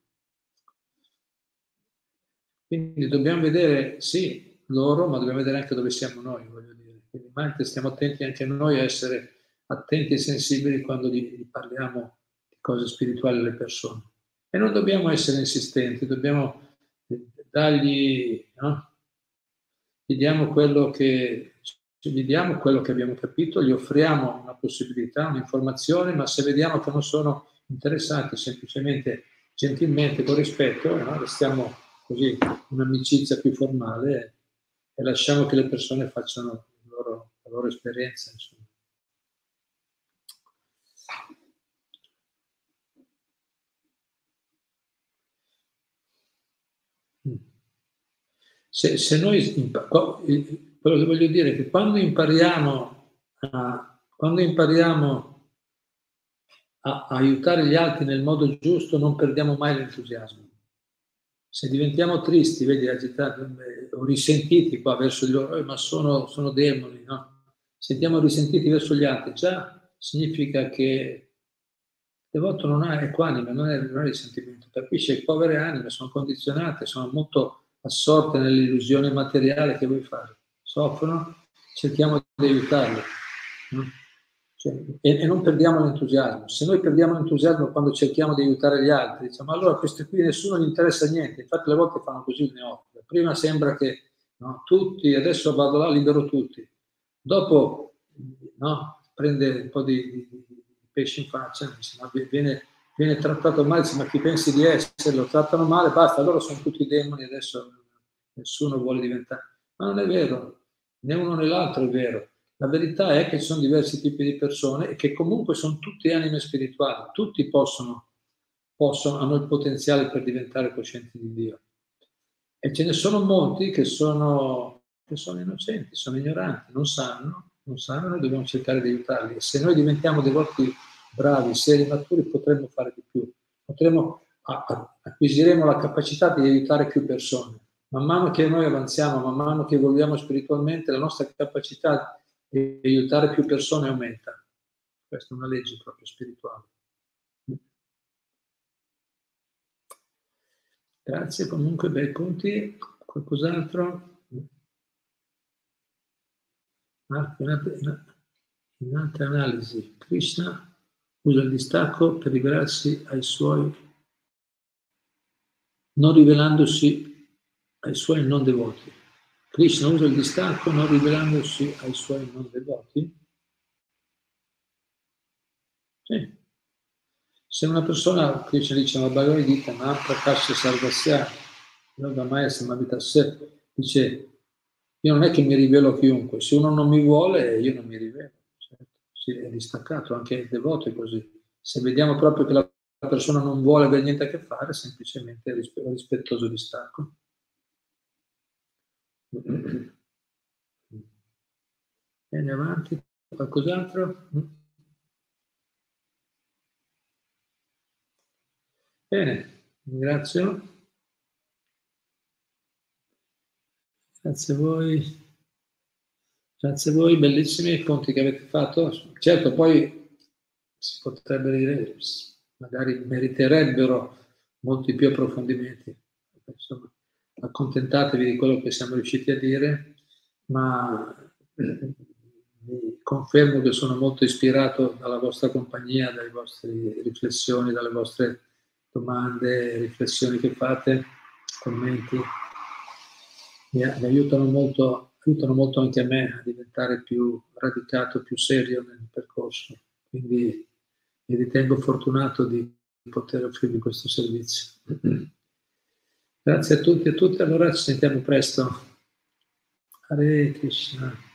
Quindi dobbiamo vedere, sì, loro, ma dobbiamo vedere anche dove siamo noi, voglio dire. Quindi stiamo attenti anche noi a essere attenti e sensibili quando gli, parliamo di cose spirituali alle persone. E non dobbiamo essere insistenti, dobbiamo dargli, no? gli diamo quello che gli diamo quello che abbiamo capito, gli offriamo una possibilità, un'informazione, ma se vediamo che non sono interessati, semplicemente, gentilmente, con rispetto, no? restiamo così, un'amicizia più formale e lasciamo che le persone facciano loro, la loro esperienza. Insomma. Se, se noi, quello che voglio dire è che quando impariamo a, quando impariamo a aiutare gli altri nel modo giusto, non perdiamo mai l'entusiasmo. Se diventiamo tristi, vedi, agitati o risentiti qua verso di loro, eh, ma sono, sono demoni, no? Sentiamo risentiti verso gli altri, già significa che il devoto non ha equanime, non è, non è risentimento, capisce povere anime sono condizionate, sono molto assorte nell'illusione materiale che vuoi fare, soffrono, cerchiamo di aiutarli. No? Cioè, e, e, non perdiamo l'entusiasmo. Se noi perdiamo l'entusiasmo quando cerchiamo di aiutare gli altri, diciamo allora questi qui nessuno gli interessa niente. Infatti le volte fanno così il neofita. Prima sembra che no, tutti, adesso vado là, libero tutti. Dopo no, prende un po' di, di, di pesce in faccia, dice, ma viene viene trattato male, ma chi pensi di essere lo trattano male, basta, loro sono tutti demoni, adesso nessuno vuole diventare. Ma non è vero, né uno né l'altro è vero. La verità è che ci sono diversi tipi di persone e che comunque sono tutti anime spirituali, tutti possono, possono, hanno il potenziale per diventare coscienti di Dio. E ce ne sono molti che sono, che sono innocenti, sono ignoranti, non sanno, non sanno, noi dobbiamo cercare di aiutarli. E se noi diventiamo dei devoti bravi, seri, maturi, potremmo fare di più. Potremmo, acquisiremo la capacità di aiutare più persone. Man mano che noi avanziamo, man mano che evolviamo spiritualmente, la nostra capacità di aiutare più persone aumenta. Questa è una legge proprio spirituale. Grazie, comunque bei punti. Qualcos'altro? In altre analisi, Krishna usa il distacco per rivelarsi ai suoi, non rivelandosi ai suoi non devoti. Krishna usa il distacco non rivelandosi ai suoi non devoti? Sì. Se una persona, Krishna dice nella Bhagavad Gita, ma prakasha sarvasya, yoga maya samavitasse, dice, io non è che mi rivelo a chiunque, se uno non mi vuole, io non mi rivelo si è distaccato, anche il devoto è così. Se vediamo proprio che la persona non vuole avere niente a che fare, semplicemente rispettoso distacco. Bene, avanti. Qualcos'altro? Bene, ringrazio. Grazie a voi. Grazie a voi, bellissimi i punti che avete fatto. Certo, poi si potrebbe dire, magari meriterebbero molti più approfondimenti. Insomma, accontentatevi di quello che siamo riusciti a dire, ma vi confermo che sono molto ispirato dalla vostra compagnia, dalle vostre riflessioni, dalle vostre domande, riflessioni che fate, commenti. Mi aiutano molto aiutano molto anche a me a diventare più radicato, più serio nel percorso. Quindi mi ritengo fortunato di poter offrirvi questo servizio. Grazie a tutti e a tutte, allora ci sentiamo presto. Hare Krishna.